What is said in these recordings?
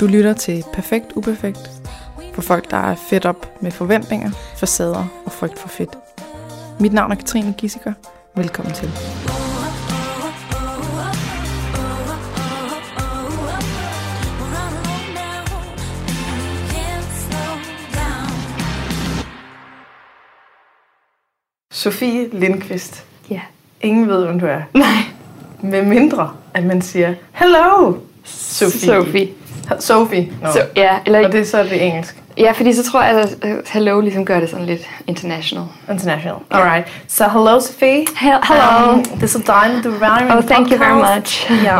Du lytter til Perfekt Uperfekt for folk, der er fedt op med forventninger, facader og frygt for fedt. Mit navn er Katrine Gissiker. Velkommen til. Sofie Lindqvist. Ja. Ingen ved, hvem du er. Nej. Med mindre, at man siger, Hello, Sofie. Sophie. Sophie. No. Så, ja, eller, Og det er så det engelsk. ja, fordi så tror jeg, at hello ligesom gør det sådan lidt international. International. Alright. So hello, Sophie. He- hello. Um, det er så dejligt, du er med Oh, thank you very much. Ja.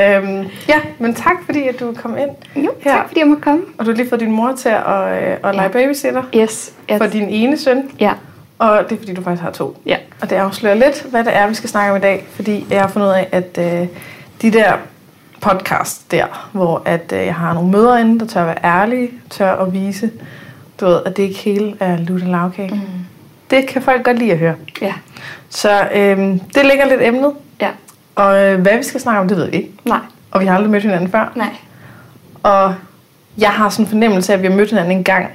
Øhm, ja, men tak fordi, at du kom ind. Jo, Her. tak fordi jeg må komme. Og du har lige fået din mor til at, øh, at lege Ja. babysitter Yes. yes. for din ene søn. Ja. Og det er fordi, du faktisk har to. Ja. Og det afslører lidt, hvad det er, vi skal snakke om i dag. Fordi jeg har fundet ud af, at øh, de der podcast der, hvor at, øh, jeg har nogle møder inde, der tør at være ærlige, tør at vise, du ved, at det ikke hele er lutte lavkage. Mm. Det kan folk godt lide at høre. Ja. Så øh, det ligger lidt emnet. Ja. Og øh, hvad vi skal snakke om, det ved vi ikke. Nej. Og vi har aldrig mødt hinanden før. Nej. Og jeg har sådan en fornemmelse af, at vi har mødt hinanden en gang.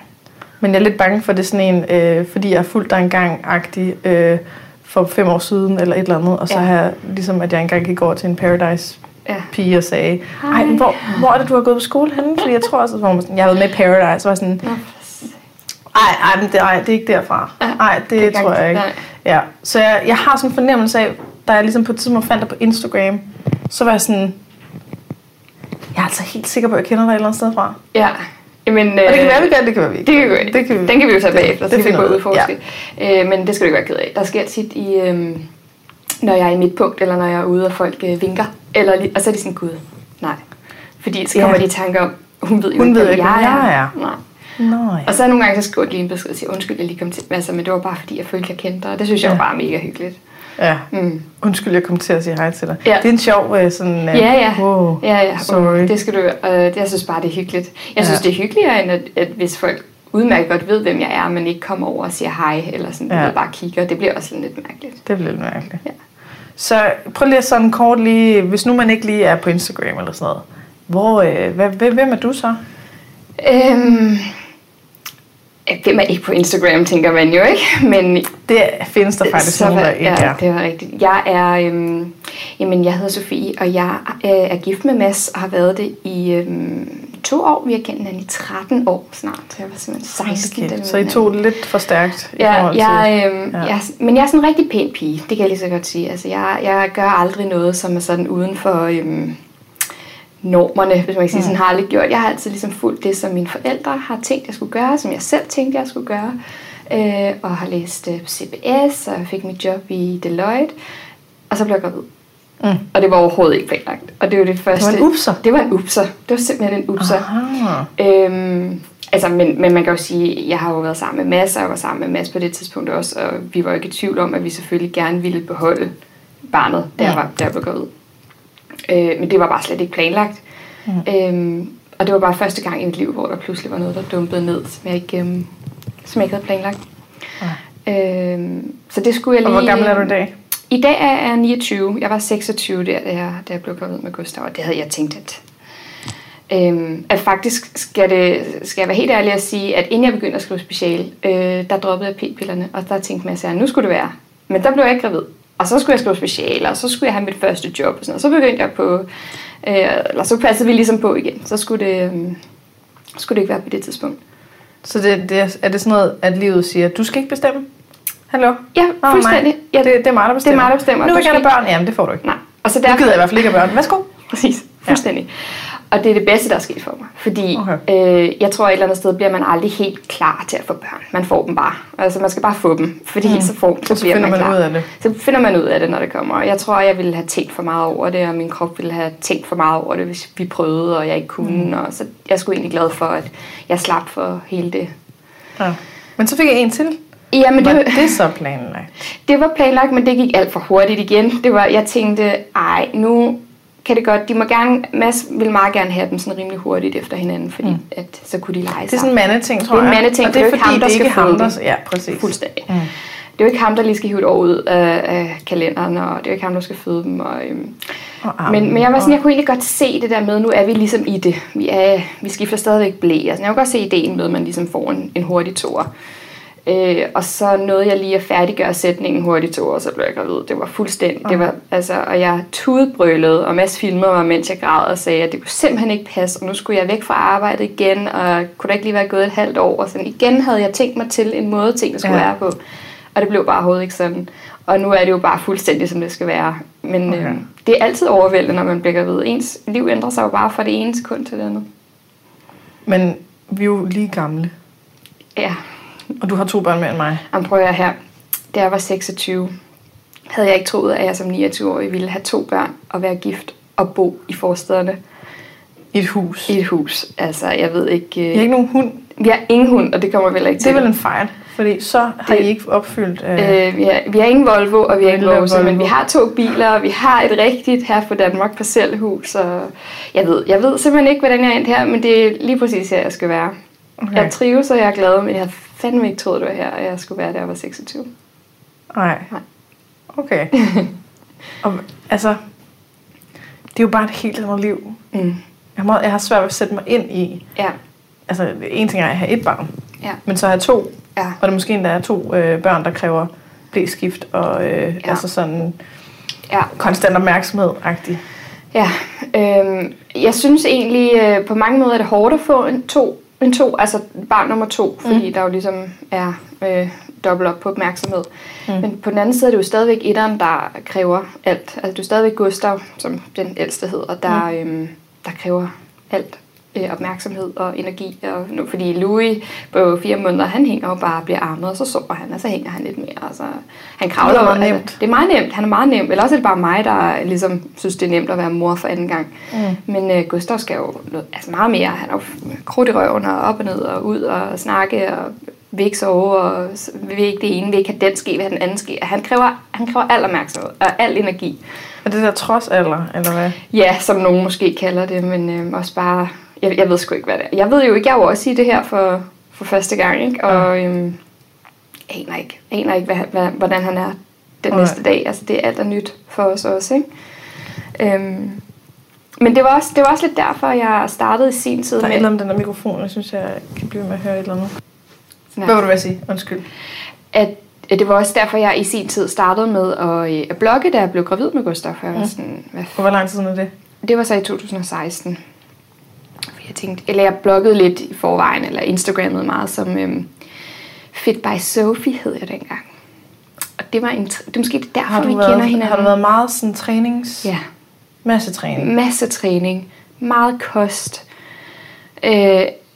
Men jeg er lidt bange for, det sådan en, øh, fordi jeg har fulgt dig en gang-agtig øh, for fem år siden, eller et eller andet. Og så Ja. har jeg, ligesom at jeg engang gik over til en Paradise-pige Ja. og sagde, ej, Hej. hvor, hvor er det, du har gået på skole henne? Fordi jeg tror også, at man sådan, jeg har været med i Paradise, var sådan, Nå. ej, ej, men det, ej, det er ikke derfra. Ja, Nej, det, det tror jeg ikke. nej. Ja. Så jeg, jeg har sådan en fornemmelse af, da jeg ligesom på et tidspunkt fandt dig på Instagram, så var jeg sådan, jeg er altså helt sikker på, at jeg kender dig et eller andet sted fra. Ja. Jamen, Og det kan være, vi gør, det kan være, vi ikke. Det kan vi, det kan vi, Den kan vi jo tage det- bagefter, så det kan vi gå vi ud ud og forske. Ja. Øh, men det skal du ikke være ked af. Der sker tit i, øhm, når jeg er i mit punkt, eller når jeg er ude, og folk øh, vinker. Eller, og så er de sådan, gud, nej. Fordi så kommer Ja. de i tanke om, hun ved jo Hun ikke, ved ikke, hvem jeg er. Nej. Nå, ja. Og så nogle gange, så skriver de lige en besked og siger, undskyld, jeg lige kom til. Altså, men det var bare fordi, jeg følte, jeg kendte dig. Og det synes jeg Ja. var bare mega hyggeligt. ja. Mm. Undskyld, jeg kom til at sige hej til dig. Ja. Det er en sjov øh, sådan... øh, Ja, ja. Wow, Ja, ja. Sorry. Det skal du øh, Jeg synes bare, det er hyggeligt. Jeg synes, Ja. det er hyggeligere, end at, at hvis folk udmærket godt ved, hvem jeg er, men ikke kommer over og siger hej, eller sådan, Ja. bare kigger. Det bliver også lidt mærkeligt. Det bliver lidt mærkeligt. Ja. Så prøv lige sådan kort lige, hvis nu man ikke lige er på Instagram eller sådan noget. Hvor, øh, hvad, hvem er du så? Øhm, hvem er ikke på Instagram, tænker man jo, ikke? Men Det findes der faktisk så, nogen, der ikke ja, er. det var rigtigt. Jeg er, øhm, jamen, jeg hedder Sofie, og jeg øh, er gift med Mads, og har været det i øhm, to år. Vi har kendt hinanden i 13 år snart. Så jeg var simpelthen 16. da vi Så I tog det lidt for stærkt i Ja, forhold til... jeg, øhm, ja. jeg, men jeg er sådan en rigtig pæn pige, det kan jeg lige så godt sige. Altså, jeg, jeg gør aldrig noget, som er sådan uden for øhm, normerne, hvis man kan sige. Sådan har jeg aldrig gjort. Jeg har altid ligesom fulgt det, som mine forældre har tænkt, jeg skulle gøre, som jeg selv tænkte, jeg skulle gøre. Øh, og har læst øh, CBS, og fik mit job i Deloitte. Og så blev jeg gravid. Mm. Og det var overhovedet ikke planlagt. Og det var det første... en upser? Det var en upser. Det var simpelthen en upser. Aha. Øhm, altså, men, men man kan jo sige, jeg har jo været sammen med Mads, og jeg var sammen med Mads på det tidspunkt også, og vi var jo ikke i tvivl om, at vi selvfølgelig gerne ville beholde barnet, jeg, Ja. var, da jeg blev gravid. Øh, men det var bare slet ikke planlagt. Mm. Øhm, og det var bare første gang i mit liv, hvor der pludselig var noget, der dumpede ned, som jeg ikke, øhm, som jeg ikke havde planlagt. Øhm, så det skulle jeg Og lige... hvor gammel er du i dag? I dag er jeg 29. Jeg var 26 der, da jeg, da jeg blev gravid med Gustav, og det havde jeg tænkt, at, øhm, at faktisk skal, det, skal jeg være helt ærlig at sige, at inden jeg begyndte at skrive special, øh, der droppede jeg p-pillerne, og der tænkte jeg, at nu skulle det være. Men der blev jeg ikke gravid. Og så skulle jeg skrive special, og så skulle jeg have mit første job, og, sådan, og så begyndte jeg på, øh, eller så passede vi ligesom på igen. Så skulle det, øh, skulle det ikke være på det tidspunkt. Så det, det, er- det sådan noget, at livet siger, du skal ikke bestemme? Hallo? Ja, Åh, fuldstændig. Ja, Det, det er mig, der bestemmer. Det er mig, der bestemmer. Nu vil jeg gerne børn. Jamen, det får du ikke. Nej. Og så Nu derfor, gider jeg i hvert fald ikke have børn. Værsgo. Præcis, fuldstændig. Ja. Og det er det bedste, der er sket for mig. Fordi Okay. øh, jeg tror, et eller andet sted bliver man aldrig helt klar til at få børn. Man får dem bare. Altså, man skal bare få dem. Fordi mm. så, får, så, Så bliver finder man, klar. ud af det. Så finder man ud af det, når det kommer. Og jeg tror, jeg ville have tænkt for meget over det, og min krop ville have tænkt for meget over det, hvis vi prøvede, og jeg ikke kunne. Mm. Og så jeg sgu egentlig glad for, at jeg slap for hele det. Ja. Men så fik jeg en til. Ja, men Var det, det så planlagt? det var planlagt, men det gik alt for hurtigt igen. Det var, jeg tænkte, ej, nu kan det godt. De må gerne, Mads vil meget gerne have dem sådan rimelig hurtigt efter hinanden, fordi mm. at, så kunne de lege Det er sådan en mandeting, tror Det er en jeg. mandeting, Og det er, det er fordi, ham, der det ikke skal ham, der... Ja, præcis. Fuldstændig. Mm. Det er jo ikke ham, der lige skal hive et år ud af, af kalenderen, og det er jo ikke ham, der skal føde dem. Og, øhm, Og armen, Men, men jeg var sådan, jeg kunne egentlig godt se det der med, nu er vi ligesom i det. Vi, er, vi skifter stadigvæk blæ. Altså, jeg kunne godt se ideen med, at man ligesom får en, en hurtig toer. Øh, og så nåede jeg lige at færdiggøre sætningen hurtigt to år, så blev jeg gravid. Det var fuldstændig, det var, altså, og jeg tudbrølede, og Mads filmede mig, mens jeg græd og sagde, at det kunne simpelthen ikke passe, og nu skulle jeg væk fra arbejdet igen, og kunne der ikke lige være gået et halvt år, og sådan igen havde jeg tænkt mig til en måde, tingene skulle Ja. være på, og det blev bare overhovedet ikke sådan. Og nu er det jo bare fuldstændig, som det skal være. Men Okay. okay. øh, det er altid overvældende, når man bliver gravid. Ens liv ændrer sig jo bare fra det ene sekund til det andet. Men vi er jo lige gamle. Ja, Og du har to børn mere end mig. Jamen, prøv at høre her. Da jeg var 26, havde jeg ikke troet, at jeg som 29-årig ville have to børn og være gift og bo i forstederne I et hus. i et hus. Altså, jeg ved ikke... I har ikke nogen hund. Vi har ingen hund, og det kommer heller ikke Det til. er vel en fejl, fordi så har Det- I ikke opfyldt... Øh, Øh, vi, har, vi har ingen Volvo, og vi har ingen Vose, men vi har to biler, og vi har et rigtigt her på Danmark parcelhus, og jeg ved, jeg ved simpelthen ikke, hvordan jeg er endt her, men det er lige præcis her, jeg skal være. okay. Jeg trives, og jeg er glad, men jeg havde fandme ikke troet, det var her, at jeg skulle være, da jeg var 26. Nej. Nej. Okay. og, altså, det er jo bare et helt andet liv. Mm. Jeg, må, jeg har svært ved at sætte mig ind i... Ja, Altså, en ting er at have et barn, ja, men så have to. ja. Og der måske endda er to øh, børn, der kræver blæskift og øh, ja. altså sådan ja. konstant opmærksomhed-agtig. Ja, øhm, jeg synes egentlig øh, på mange måder er det hårdt at få en to, en to altså barn nummer to, fordi mm. der jo ligesom er øh, dobbelt op på opmærksomhed. Mm. Men på den anden side er det jo stadigvæk etteren, der kræver alt. Altså det er jo stadigvæk Gustav, som den ældste hedder, der, mm. øhm, der kræver alt øh, opmærksomhed og energi. Og nu, fordi Louis på fire måneder, han hænger jo bare og bliver armet, og så sover han, og så hænger han lidt mere. Og så, han kravler Det er meget nemt. det er meget nemt. Han er meget nem. Eller også er det bare mig, der ligesom synes, det er nemt at være mor for anden gang. Mm. Men øh, Gustav skal jo noget, altså meget mere. Han er jo krudt i røven og op og ned og ud og snakke og vil ikke sove og vil ikke det ene, vil ikke have den ske, vil have den anden ske. Han kræver, han kræver al opmærksomhed og al energi. Er det der trods alder, eller hvad? Ja, som nogen måske kalder det, men øh, også bare... Jeg, jeg ved sgu ikke, hvad det er. Jeg ved jo ikke, jeg jo også i det her for, for første gang, ikke? Og øhm, aner ikke, aner ikke hvad, hvad, hvordan han er den Nej. næste dag. Altså, det er alt er nyt for os også, ikke? Øhm, men det var, også, det var også lidt derfor, jeg startede i sin tid Der er et med... eller andet med den der mikrofon, jeg synes, jeg kan blive med at høre et eller andet. Sådan Hvad vil du være sige? Undskyld. at, at det var også derfor, jeg i sin tid startede med at, øh, at blogge, da jeg blev gravid med Gustav. Jeg var sådan, hvad For hvor lang tid siden er det? Det var så i 2016. Jeg tænkte, eller jeg bloggede lidt i forvejen, eller Instagrammede meget som øhm, Fit by Sophie hed jeg dengang. Og det var en, det er måske derfor, Har du, vi været, kender hinanden. har du været meget sådan trænings... Ja, Masse træning. masse træning, meget kost. Øh,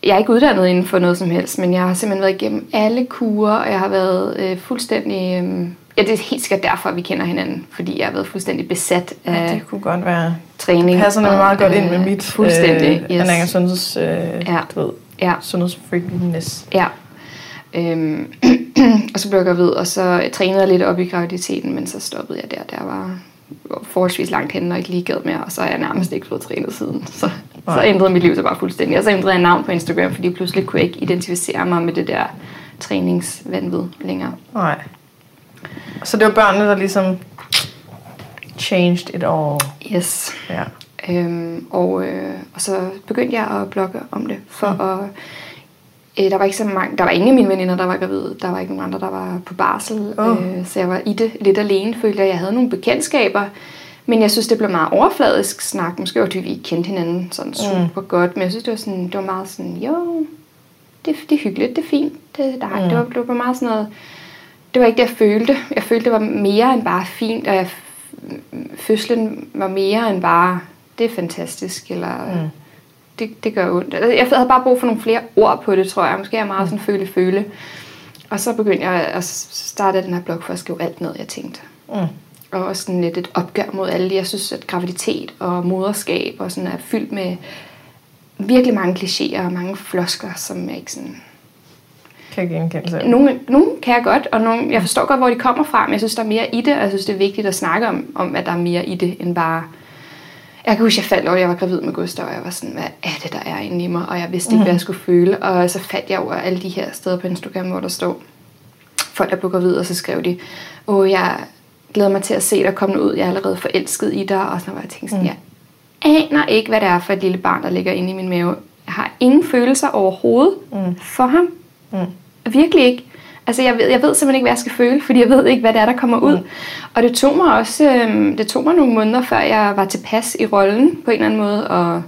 jeg er ikke uddannet inden for noget som helst, men jeg har simpelthen været igennem alle kurer, og jeg har været øh, fuldstændig... Øh, ja, det er helt sikkert derfor, at vi kender hinanden, fordi jeg har været fuldstændig besat af Ja, det kunne godt være... træning. Det passer nemlig meget godt ind øh, med mit Fuldstændig, øh, yes. og sundheds... Øh, Ja. du ved, Ja. sundhedsfreakness. Ja. Øhm, og så blev jeg gravid, og så trænede jeg lidt op i graviditeten, men så stoppede jeg der. Der var forholdsvis langt henne, og ikke lige gad mere, og så er jeg nærmest ikke fået trænet siden. Så, så Nej. ændrede mit liv sig bare fuldstændig. Og så ændrede jeg navn på Instagram, fordi pludselig kunne jeg ikke identificere mig med det der træningsvandvid længere. Nej. Så det var børnene, der ligesom changed it all. Yes. Ja. Øhm, og, øh, og så begyndte jeg at blogge om det, for mm. at Øh, der var ikke så mange, der var ingen af mine veninder, der var gravide. Der var ikke nogen andre, der var på barsel. Åh. Øh, så jeg var i det lidt alene, følte jeg. Jeg havde nogle bekendtskaber, men jeg synes, det blev meget overfladisk snak. Måske var det, vi ikke kendte hinanden sådan super mm. godt, men jeg synes, det var, sådan, det var meget sådan, jo, det, det er hyggeligt, det er fint. Det, der, mm. det, var, det var meget sådan noget, det var ikke det, jeg følte. Jeg følte, det var mere end bare fint, og jeg, fødslen var mere end bare, det er fantastisk, eller... Mm det, det gør ondt. Altså, Jeg havde bare brug for nogle flere ord på det, tror jeg. Måske er jeg meget sådan føle-føle. Og så begyndte jeg at starte den her blog for at skrive alt ned, jeg tænkte. Mm. Og også sådan lidt et opgør mod alle. Jeg synes, at graviditet og moderskab og sådan er fyldt med virkelig mange klichéer og mange flosker, som jeg ikke sådan... Kan genkende selv. Nogle, nogle kan jeg godt, og nogle, jeg forstår godt, hvor de kommer fra, men jeg synes, der er mere i det, og jeg synes, det er vigtigt at snakke om, om at der er mere i det, end bare jeg kan huske, jeg faldt over, jeg var gravid med Gustav, og jeg var sådan, hvad er det, der er inde i mig? Og jeg vidste ikke, hvad jeg skulle føle. Og så faldt jeg over alle de her steder på Instagram, hvor der står folk, der blev gravid, og så skrev de, åh, jeg glæder mig til at se dig komme ud. Jeg er allerede forelsket i dig. Og sådan noget, jeg tænkte sådan, mm. jeg aner ikke, hvad det er for et lille barn, der ligger inde i min mave. Jeg har ingen følelser overhovedet mm. for ham. Mm. Virkelig ikke. Altså jeg ved, jeg ved simpelthen ikke, hvad jeg skal føle, fordi jeg ved ikke, hvad det er, der kommer ud. Mm. Og det tog mig også, øh, det tog mig nogle måneder, før jeg var tilpas i rollen på en eller anden måde, og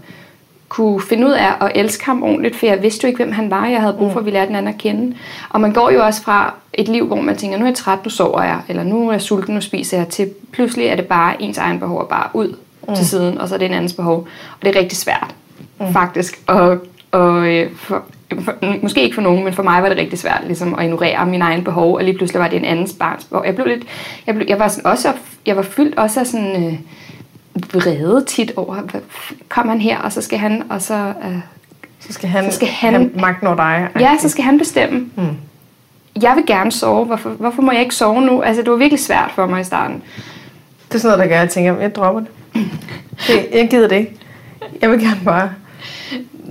kunne finde ud af at elske ham ordentligt, for jeg vidste jo ikke, hvem han var. Jeg havde brug for, at vi lærte den anden at kende. Og man går jo også fra et liv, hvor man tænker, nu er jeg træt, nu sover jeg, eller nu er jeg sulten, nu spiser jeg, til pludselig er det bare ens egen behov, bare ud mm. til siden, og så er det en andens behov. Og det er rigtig svært, mm. faktisk. Og, og øh, for, måske ikke for nogen, men for mig var det rigtig svært ligesom, at ignorere mine egne behov, og lige pludselig var det en andens barns behov. Jeg blev lidt, jeg, blev, jeg var sådan også, jeg var fyldt også af sådan øh, vrede tit over, kom han her, og så skal han, og så, øh, så skal han, så skal han have magten over dig. Ja, så skal han bestemme. Hmm. Jeg vil gerne sove, hvorfor, hvorfor må jeg ikke sove nu? Altså, det var virkelig svært for mig i starten. Det er sådan noget, der gør, at jeg tænker, jeg dropper det. det jeg gider det ikke. Jeg vil gerne bare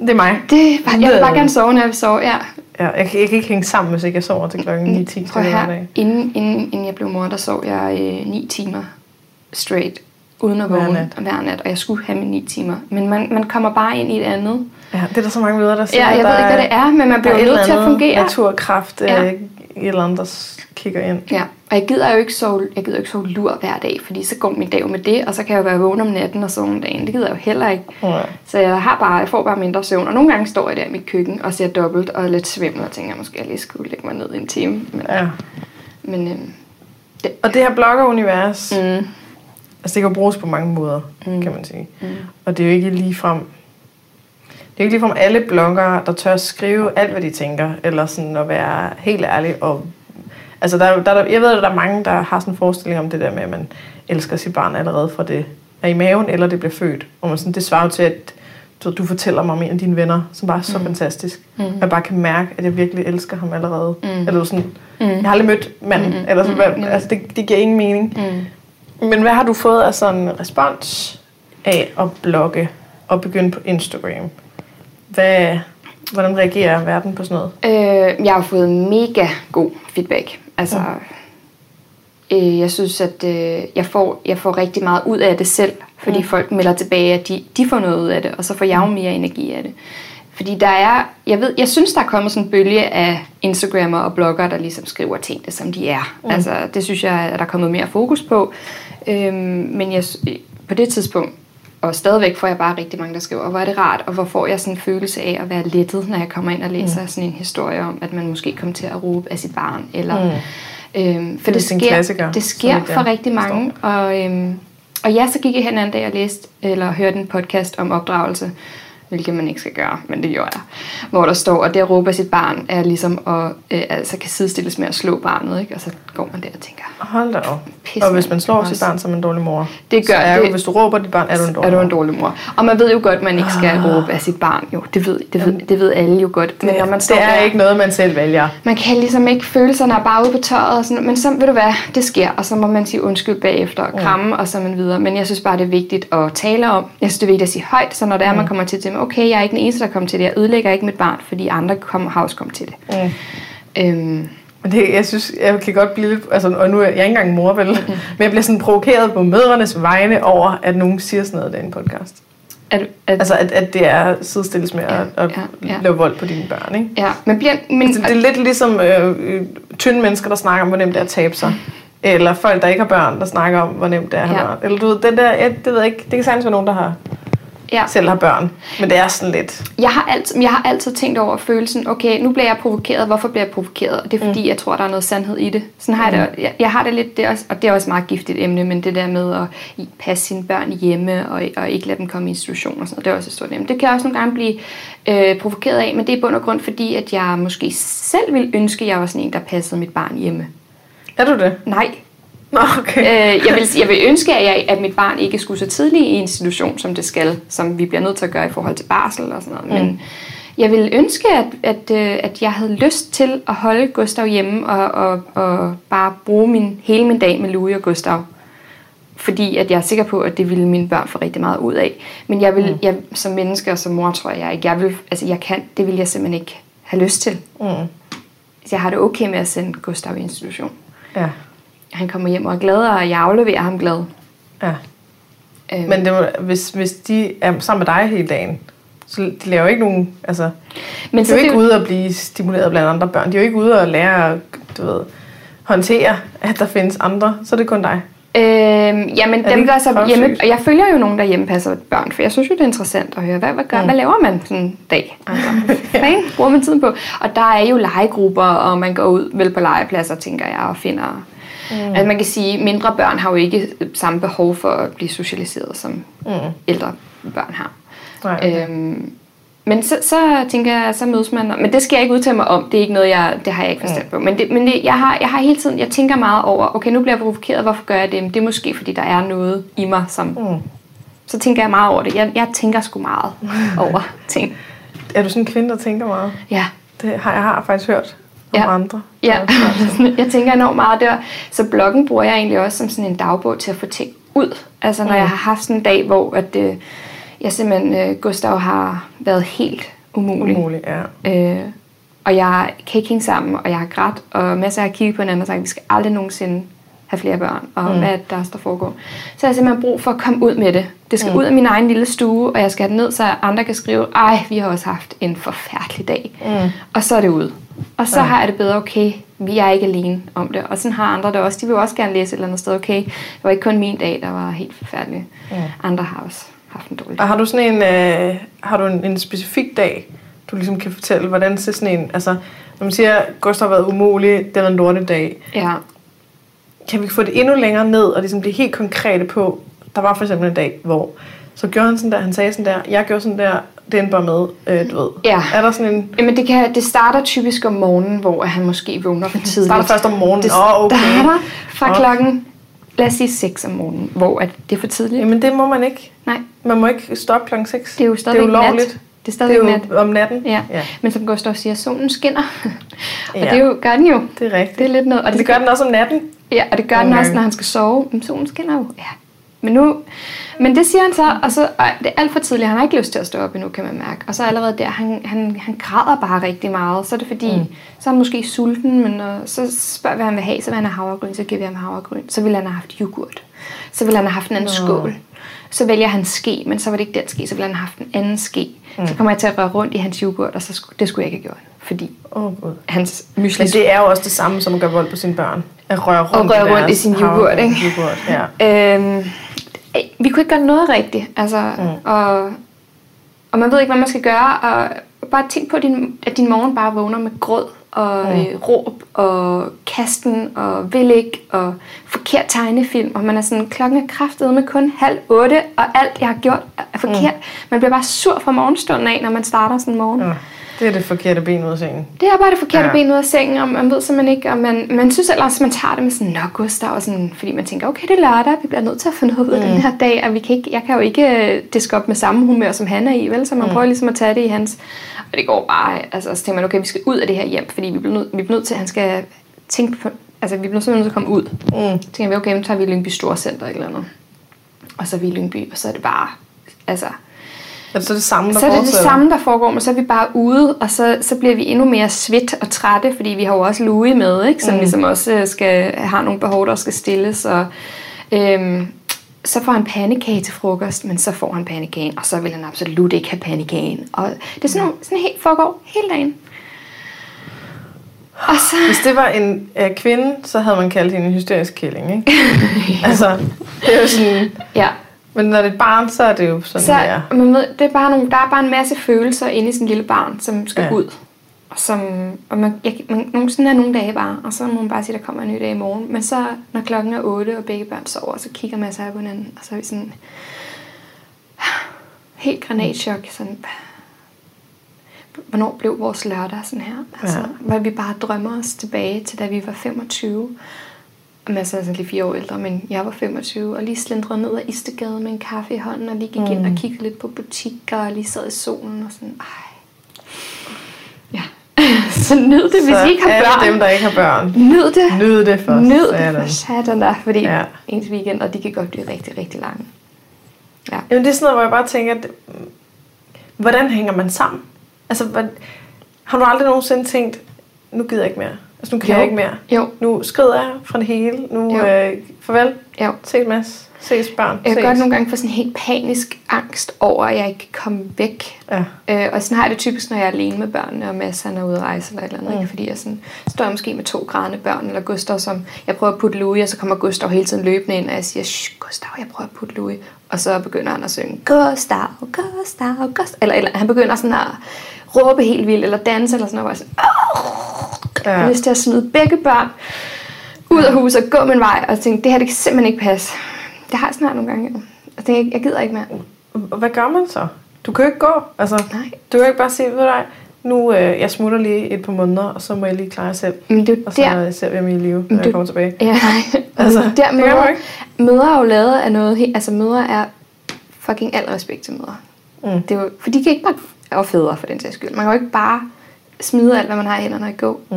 det er mig. Det, bare, jeg vil bare gerne sove, når jeg vil sove, ja. Ja, jeg, kan, jeg kan ikke hænge sammen, hvis ikke jeg sover til klokken 9-10 Prøv her, inden, inden, inden jeg blev mor, der sov jeg øh, 9 timer straight, uden at vågne hver nat. hver nat, og jeg skulle have mine 9 timer. Men man, man kommer bare ind i et andet. Ja, det er der så mange møder, der siger. Ja, jeg ved ikke, hvad det er, men man bliver nødt til at fungere. naturkraft, ja. øh, et eller andet, der kigger ind. Ja, og jeg gider jo ikke sove, jeg gider ikke sove lur hver dag, fordi så går min dag med det, og så kan jeg jo være vågen om natten og sove om dagen. Det gider jeg jo heller ikke. Ja. Så jeg, har bare, jeg får bare mindre søvn, og nogle gange står jeg der i mit køkken og ser dobbelt og lidt svimmel og tænker, at måske jeg lige skulle lægge mig ned i en time. Men, ja. men øhm, det, og det her bloggerunivers, mm. altså det kan jo bruges på mange måder, mm. kan man sige. Mm. Og det er jo ikke lige frem det er ikke ligefrem alle bloggere, der tør skrive alt, hvad de tænker, eller sådan at være helt ærlig og Altså, der, der, jeg ved, at der er mange, der har sådan en forestilling om det der med, at man elsker sit barn allerede fra det er i maven, eller det bliver født. Og man sådan, det svarer til, at du, du fortæller mig om en af dine venner, som bare er så mm. fantastisk. Mm. Jeg bare kan mærke, at jeg virkelig elsker ham allerede. Mm. Eller sådan, mm. jeg har aldrig mødt manden. Mm. Eller sådan, mm. altså, det, det giver ingen mening. Mm. Men hvad har du fået af sådan en respons af at blogge og begynde på Instagram? Hvad, hvordan reagerer verden på sådan noget? Øh, jeg har fået mega god feedback. Altså, mm. øh, jeg synes, at øh, jeg, får, jeg får rigtig meget ud af det selv, fordi mm. folk melder tilbage, at de, de får noget ud af det, og så får jeg jo mere energi af det. Fordi der er, jeg ved, jeg synes, der er kommet sådan en bølge af Instagrammer og blogger, der ligesom skriver tingene, som de er. Mm. Altså, det synes jeg, at der er kommet mere fokus på. Øhm, men jeg, på det tidspunkt, og stadigvæk får jeg bare rigtig mange, der skriver, hvor er det rart, og hvor får jeg sådan en følelse af at være lettet, når jeg kommer ind og læser mm. sådan en historie om, at man måske kommer til at råbe af sit barn, eller... Mm. Øhm, for det, det sker, det sker for rigtig mange, og, øhm, og ja, så gik jeg hen en dag og læste, eller hørte en podcast om opdragelse, hvilket man ikke skal gøre, men det gjorde jeg. Hvor der står, at det at råbe af sit barn er ligesom at, øh, altså kan sidestilles med at slå barnet, ikke? og så går man der og tænker, hold da op. Og hvis man slår sit barn, så er man en dårlig mor. Det gør så er det, jo, hvis du råber dit barn, er du en dårlig er du en dårlig mor. Og man ved jo godt, at man ikke skal ah. råbe af sit barn. Jo, det ved, det ved, det ved alle jo godt. Men når man står det er der, ikke noget, man selv vælger. Man kan ligesom ikke føle sig, når bare ude på tøjet. Og sådan, men så ved du hvad, det sker, og så må man sige undskyld bagefter og kramme, mm. og så man videre. Men jeg synes bare, det er vigtigt at tale om. Jeg synes, det er vigtigt at sige højt, så når det er, mm. man kommer til det, okay, jeg er ikke den eneste, der kommer til det. Jeg ødelægger ikke mit barn, fordi andre kommer, har også kommet til det. Mm. Øhm, det, jeg synes, jeg kan godt blive lidt, altså, og nu er jeg ikke engang mor, vel, mm. men jeg bliver sådan provokeret på mødrenes vegne over, at nogen siger sådan noget i en podcast. At, at, altså, at, at det er sidestilles med ja, at, at ja, ja. lave vold på dine børn, ikke? Ja, men bliver... Men, altså, det er lidt ligesom øh, øh, tynde mennesker, der snakker om, hvor nemt det er at tabe sig. Eller folk, der ikke har børn, der snakker om, hvor nemt det er at have ja. børn. Eller du ved, den der, jeg, det ved jeg ikke, det kan sagtens være nogen, der har ja. selv har børn. Men det er sådan lidt... Jeg har, altid, jeg har altid tænkt over følelsen, okay, nu bliver jeg provokeret, hvorfor bliver jeg provokeret? Og det er fordi, mm. jeg tror, der er noget sandhed i det. Sådan har mm. jeg det. Jeg, jeg har det lidt, det er også, og det er også et meget giftigt emne, men det der med at passe sine børn hjemme, og, og ikke lade dem komme i institution og sådan noget, det er også et stort emne. Det kan jeg også nogle gange blive øh, provokeret af, men det er i bund og grund, fordi at jeg måske selv ville ønske, at jeg var sådan en, der passede mit barn hjemme. Er du det? Nej, Okay. øh, jeg, vil, jeg vil ønske, at, jeg, at mit barn ikke skulle så tidligt i institution, som det skal, som vi bliver nødt til at gøre i forhold til barsel og sådan noget. Mm. Men jeg vil ønske, at, at, øh, at jeg havde lyst til at holde Gustav hjemme og, og, og bare bruge min, hele min dag med Louis og Gustav. Fordi at jeg er sikker på, at det ville mine børn få rigtig meget ud af. Men jeg vil, mm. jeg, som menneske og som mor, tror jeg ikke, jeg vil, altså jeg kan, det vil jeg simpelthen ikke have lyst til. Mm. Jeg har det okay med at sende Gustav i institution. Ja. Han kommer hjem og er glad, og jeg afleverer ham glad. Ja. Øhm, Men det må, hvis, hvis de er sammen med dig hele dagen, så de laver ikke nogen... Altså, men de er jo ikke ude at blive stimuleret blandt andre børn. De er jo ikke ude at lære at du ved, håndtere, at der findes andre. Så er det kun dig. Øhm, jamen, det dem der så hjemme, og jeg følger jo nogen, der hjemmepasser børn, for jeg synes jo, det er interessant at høre, hvad, hvad, gør, mm. hvad laver man sådan en dag? Altså, hvad fanden bruger man tiden på? Og der er jo legegrupper, og man går ud vel på legepladser, tænker jeg, og finder... Mm. Altså man kan sige, mindre børn har jo ikke samme behov for at blive socialiseret, som Mm. ældre børn har. Nej, okay. Øhm, men så, så tænker jeg, så mødes man, men det skal jeg ikke udtale mig om, det er ikke noget, jeg, det har jeg ikke forstand på. Men, det, men det, jeg, har, jeg har hele tiden, jeg tænker meget over, okay, nu bliver jeg provokeret, hvorfor gør jeg det? Men det er måske, fordi der er noget i mig, som, Mm. så tænker jeg meget over det. Jeg, jeg tænker sgu meget over ting. Er du sådan en kvinde, der tænker meget? Ja. Det har jeg har faktisk hørt om Ja. andre. Ja, jeg tænker enormt meget der. Så bloggen bruger jeg egentlig også som sådan en dagbog til at få ting ud. Altså når Mm. jeg har haft sådan en dag, hvor at, øh, jeg simpelthen, øh, Gustav har været helt umulig. Umuligt, ja. Øh, og jeg kan ikke hænge sammen, og jeg har grædt, og masser har kigget på hinanden og sagt, at vi skal aldrig nogensinde have flere børn, og mm. hvad er der, der foregår. Så jeg har simpelthen brug for at komme ud med det. Det skal mm. ud af min egen lille stue, og jeg skal have det ned, så andre kan skrive, ej, vi har også haft en forfærdelig dag. Mm. Og så er det ud. Og så Ja. har jeg det bedre, okay, vi er ikke alene om det. Og sådan har andre det også. De vil også gerne læse et eller andet sted, okay, det var ikke kun min dag, der var helt forfærdelig. Mm. Andre har også haft en dårlig dag. Og har du sådan en, øh, har du en, en specifik dag, du ligesom kan fortælle, hvordan ser sådan en, altså, når man siger, Gustav har været umulig, det været en lortedag, Ja. Kan vi få det endnu længere ned, og ligesom blive helt konkrete på, der var for eksempel en dag, hvor, så gjorde han sådan der, han sagde sådan der, jeg gjorde sådan der, det endte bare med, øh, du ved. Ja. Er der sådan en, Jamen det, kan, det starter typisk om morgenen, hvor han måske vågner for tidligt. starter først om morgenen, Det oh, okay. starter fra Nå. klokken, lad os sige 6 om morgenen, hvor at det er for tidligt. Jamen det må man ikke. Nej, Man må ikke stoppe klokken 6. det er jo stadigvæk det er ulovligt. Nat. Det er Det stadigvæk er nat. jo om natten. Ja. ja. Men som Gustav siger, solen skinner. og Ja. det er jo, gør den jo. Det er rigtigt. Det er lidt noget. Og Og det gør den også om natten. Ja, og det gør den Nogle også, når han skal sove. Men solen skinner jo. Ja. Men nu, men det siger han så, og så og det er alt for tidligt. Han har ikke lyst til at stå op endnu, kan man mærke. Og så allerede der, han, han, han græder bare rigtig meget. Så er det fordi, mm. så er han måske sulten, men uh, så spørger vi, hvad han vil have. Så vil han have havregryn, så giver vi ham havregryn. Så vil han have haft yoghurt. Så vil han have haft en anden Nå. skål. Så vælger han ske, men så var det ikke den ske, så ville han have haft en anden ske. Mm. Så kommer jeg til at røre rundt i hans yoghurt, og så skulle, det skulle jeg ikke have gjort. Fordi oh, hans mysli Men det er jo også det samme, som at gøre vold på sine børn. At røre rundt, røre rundt i sin yoghurt, ikke? yoghurt ja. Øhm, vi kunne ikke gøre noget rigtigt. Altså, mm. og, og man ved ikke, hvad man skal gøre. Og bare tænk på, at din, at din morgen bare vågner med gråd og mm. øh, råb og kasten og vil ikke og forkert tegnefilm. Og man er sådan, klokken er kraftet med kun halv otte, og alt jeg har gjort er forkert. Mm. Man bliver bare sur fra morgenstunden af, når man starter sådan en morgen. ja. Det er det forkerte ben ud af sengen. Det er bare det forkerte Ja. ben ud af sengen, og man ved simpelthen ikke, og man, man synes ellers, man tager det med sådan, nå Gustav, og sådan, fordi man tænker, okay, det er lørdag, vi bliver nødt til at finde noget ud af Mm. den her dag, og vi kan ikke, jeg kan jo ikke øh, diske op med samme humør, som han er i, vel? Så man mm. prøver ligesom at tage det i hans, og det går bare, altså, så tænker man, okay, vi skal ud af det her hjem, fordi vi bliver nødt, vi bliver nødt til, at han skal tænke på, altså vi bliver simpelthen nødt til at komme ud. Mm. Så tænker vi, okay, nu tager vi Lyngby Storcenter eller noget, og så er vi i Lyngby, og så er det bare, altså, Er det så det samme, der så er det det samme, der foregår, men så er vi bare ude, og så, så bliver vi endnu mere svedt og trætte, fordi vi har jo også Louis med, ikke? som Mm. mm. ligesom også øh, skal, har nogle behov, der skal stilles. Og, øhm, så får han pandekage til frokost, men så får han pandekagen, og så vil han absolut ikke have pandekagen. Og det er sådan, nogle, sådan helt foregår hele dagen. Og så, Hvis det var en øh, kvinde, så havde man kaldt hende en hysterisk kælling, ikke? Altså, det er jo sådan... ja, Men når det er et barn, så er det jo sådan, så det er. man ved, det er bare nogle, der er bare en masse følelser inde i sådan en lille barn, som skal ja. ud. Og, som, og man, jeg, man, nogle, sådan er nogle dage bare, og så må man bare sige, der kommer en ny dag i morgen. Men så, når klokken er 8, og begge børn sover, så kigger man sig på hinanden, og så er vi sådan helt granatschok. Sådan, hvornår blev vores lørdag sådan her? Altså, Ja. Hvor vi bare drømmer os tilbage til, da vi var 25. Og Mads er sådan lige fire år ældre, men jeg var 25, og lige slendrede ned ad Istegade med en kaffe i hånden, og lige gik mm. ind og kiggede lidt på butikker, og lige sad i solen, og sådan, ej. Så nyd det, hvis så I ikke har børn. dem, der ikke har børn, Nyd det. nyd det for Nyd det for satan der, fordi Ja. ens weekend, og de kan godt blive rigtig, rigtig lange. Ja. Jamen det er sådan noget, hvor jeg bare tænker, at, mm, hvordan hænger man sammen? Altså, hvad, har du aldrig nogensinde tænkt, nu gider jeg ikke mere? Altså, nu kan Jo. jeg ikke mere. Jo, Nu skrider jeg fra det hele. Nu, Jo. øh, farvel. jo. Ses, Mads. Ses, børn. Jeg kan Ses. godt nogle gange få sådan helt panisk angst over, at jeg ikke kan komme væk. Ja. Øh, og sådan har jeg det typisk, når jeg er alene med børnene, og Mads han er ude at rejse eller et eller andet. Mm. Mm. Ikke? Fordi jeg sådan, står måske med to grædende børn, eller Gustav, som jeg prøver at putte Louis, og så kommer Gustav hele tiden løbende ind, og jeg siger, Shh, Gustav, jeg prøver at putte Louis. Og så begynder han at synge, Gustav, Gustav, Gustav. Eller, eller han begynder sådan at råbe helt vildt, eller danse, eller sådan noget, hvor jeg sådan, Ja. Jeg har lyst til at smide begge børn ud af huset og gå min vej, og tænke, det her det kan simpelthen ikke passe. Det har jeg snart nogle gange. Og tænke, jeg gider ikke mere. Og Hvad gør man så? Du kan jo ikke gå. Altså, Nej. du kan ikke bare sige, ved hvad, nu øh, jeg smutter lige et par måneder, og så må jeg lige klare selv. Men det er Og så der, ser vi ham i live, når du- jeg kommer tilbage. Ja, Altså, altså, der det mødre, man ikke. mødre er jo lavet af noget helt, altså mødre er fucking al respekt til mødre. Mm. Det er jo, for de kan ikke bare, og fædre for den sags skyld, man kan jo ikke bare smide alt, hvad man har i hænderne og gå. Mm.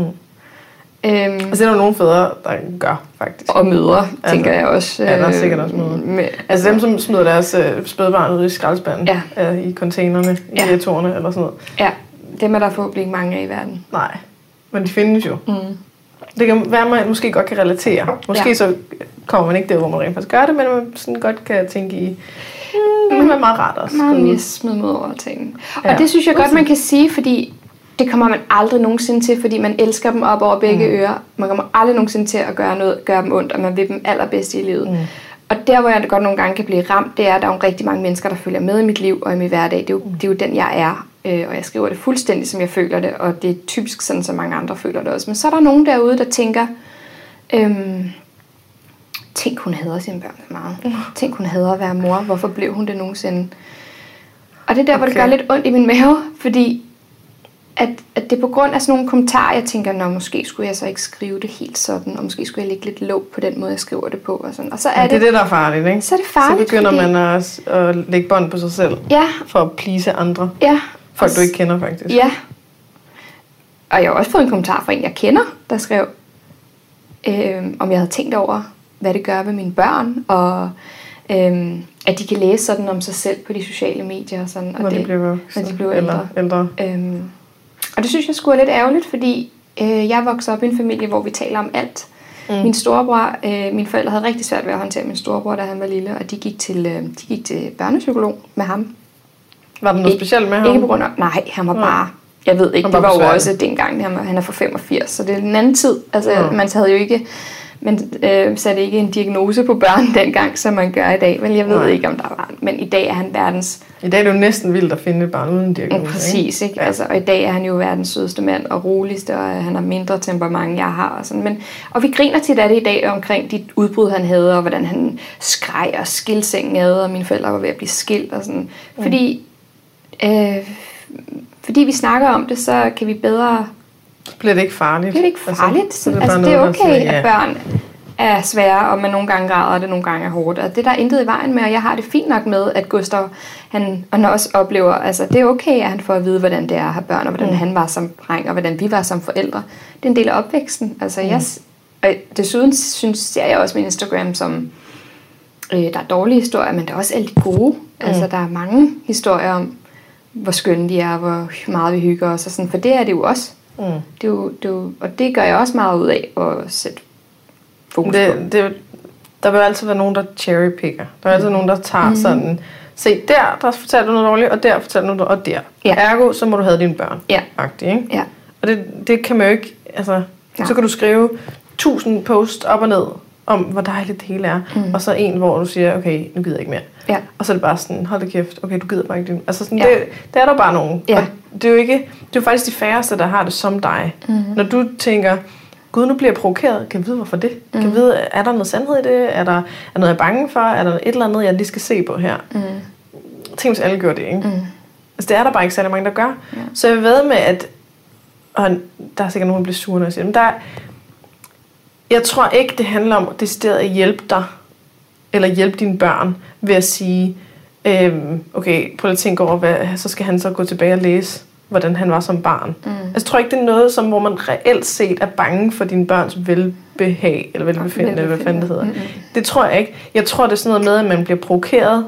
Øhm, Altså, det er der nogle fædre, der gør, faktisk. og mødre, Altså, tænker jeg også. ja, der er øh, sikkert også mødre. Med, Altså dem, som smider deres øh, spædbarn ud i skraldespanden, Ja. øh, i containerne, Ja. i retorerne eller sådan noget. Ja, dem er der forhåbentlig ikke mange af i verden. Nej, men de findes jo. Mm. Det kan være, at man måske godt kan relatere. Måske Ja. ja. så kommer man ikke der, hvor man rent faktisk gør det, men man sådan godt kan tænke i, mm, det er meget rart også. Meget mere smid mod over ting. Ja. Ja. Og det synes jeg godt, man kan sige, fordi det kommer man aldrig nogensinde til, fordi man elsker dem op over begge mm. ører. Man kommer aldrig nogensinde til at gøre, noget, gøre dem ondt, og man vil dem allerbedst i livet. Mm. Og der, hvor jeg godt nogle gange kan blive ramt, det er, at der er jo rigtig mange mennesker, der følger med i mit liv og i min hverdag. Det er jo, det er jo den, jeg er. Øh, og jeg skriver det fuldstændig, som jeg føler det, og det er typisk sådan, som mange andre føler det også. Men så er der nogen derude, der tænker, øhm, tænk, hun hader sine børn så meget. Tænk, hun hader at være mor. Hvorfor blev hun det nogensinde? Og det er der, hvor det Okay. gør lidt ondt i min mave, fordi at, at det er på grund af sådan nogle kommentarer, jeg tænker, nå, måske skulle jeg så ikke skrive det helt sådan, og måske skulle jeg lægge lidt låg på den måde, jeg skriver det på. Og, sådan. og så er Ja, det er det, det, der er farligt, ikke? så er det farligt, Så begynder fordi, man at, at lægge bånd på sig selv, Ja, for at please andre. ja. Folk, du ikke kender, faktisk. Ja. Og jeg har også fået en kommentar fra en, jeg kender, der skrev, øh, om jeg havde tænkt over, hvad det gør ved mine børn, og øh, at de kan læse sådan om sig selv på de sociale medier. Og sådan, og Når det, de bliver voksne. når de bliver eller ældre. Øhm, og det synes jeg skulle er lidt ærgerligt, fordi øh, jeg voksede op i en familie, hvor vi taler om alt. Mm. Min storebror, øh, mine forældre havde rigtig svært ved at håndtere min storebror, da han var lille, og de gik til, øh, de gik til børnepsykolog med ham. Var der noget Ikke- specielt med ham? Ikke på grund af, nej, han var Nej. bare, jeg ved ikke, Han det var var jo også dengang, han, var, han er fra 85, så det er en anden tid. Altså, Ja. man havde jo ikke, man øh, satte ikke en diagnose på børn dengang, som man gør i dag. Vel, jeg ved Nej. ikke, om der var, men i dag er han verdens I dag er det jo næsten vildt at finde et barn uden diagnose. Ja, præcis, ikke? Altså, og i dag er han jo verdens sødeste mand og roligste, og han har mindre temperament, jeg har. Og, sådan. Men, og vi griner tit af det i dag omkring de udbrud, han havde, og hvordan han skreg og skilsengen havde, og mine forældre var ved at blive skilt. Og sådan. Mm. Fordi, øh, fordi vi snakker om det, så kan vi bedre... Bliver det ikke farligt. Det er ikke farligt. så Altså, bare altså, det er okay, siger, at børn er svære, og man nogle gange græder, og det nogle gange er hårdt. Og det der er intet i vejen med, og jeg har det fint nok med, at Gustav, han, han også oplever, altså det er okay, at han får at vide, hvordan det er at have børn, og hvordan mm. han var som dreng, og hvordan vi var som forældre. Det er en del af opvæksten. Altså mm. jeg, og desuden synes, ser jeg også min Instagram som, øh, der er dårlige historier, men der er også alle de gode. Mm. Altså der er mange historier om, hvor skønne de er, hvor meget vi hygger os, og sådan, for det er det jo også. Mm. Det er jo, det er jo, og det gør jeg også meget ud af at sætte fokus på. Det, det, der vil altid være nogen, der cherrypicker. Der er altid nogen, der tager mm. sådan... Se, der, der fortæller du noget dårligt, og der fortæller du noget, og der. Ja. Ergo, så må du have dine børn. Ja. Agtigt, ikke? Ja. Og det, det kan man jo ikke... Altså, Nej. så kan du skrive tusind post op og ned om, hvor dejligt det hele er. Mm. Og så en, hvor du siger, okay, nu gider jeg ikke mere. Ja. Og så er det bare sådan, hold da kæft, okay, du gider bare ikke din. Altså sådan, Ja. det, det er der bare nogen. Ja. Og det er jo ikke, det er jo faktisk de færreste, der har det som dig. Mm. Når du tænker, gud, nu bliver jeg provokeret, kan jeg vide, hvorfor det? Mm. Kan jeg vide, er der noget sandhed i det? Er der er noget, jeg er bange for? Er der et eller andet, jeg lige skal se på her? Mm. Tænk, hvis alle gør det, ikke? Mm. Altså, det er der bare ikke særlig mange, der gør. Ja. Så jeg ved med, at og der er sikkert nogen, der bliver sure, når jeg siger men der er, jeg tror ikke, det handler om decideret at hjælpe dig, eller hjælpe dine børn, ved at sige, øhm, okay, prøv at tænke over, hvad, så skal han så gå tilbage og læse, hvordan han var som barn. Mm. Altså, jeg tror ikke, det er noget, som, hvor man reelt set er bange for dine børns velbehag, eller velbefindende, eller hvad fanden det hedder. Mm-mm. Det tror jeg ikke. Jeg tror, det er sådan noget med, at man bliver provokeret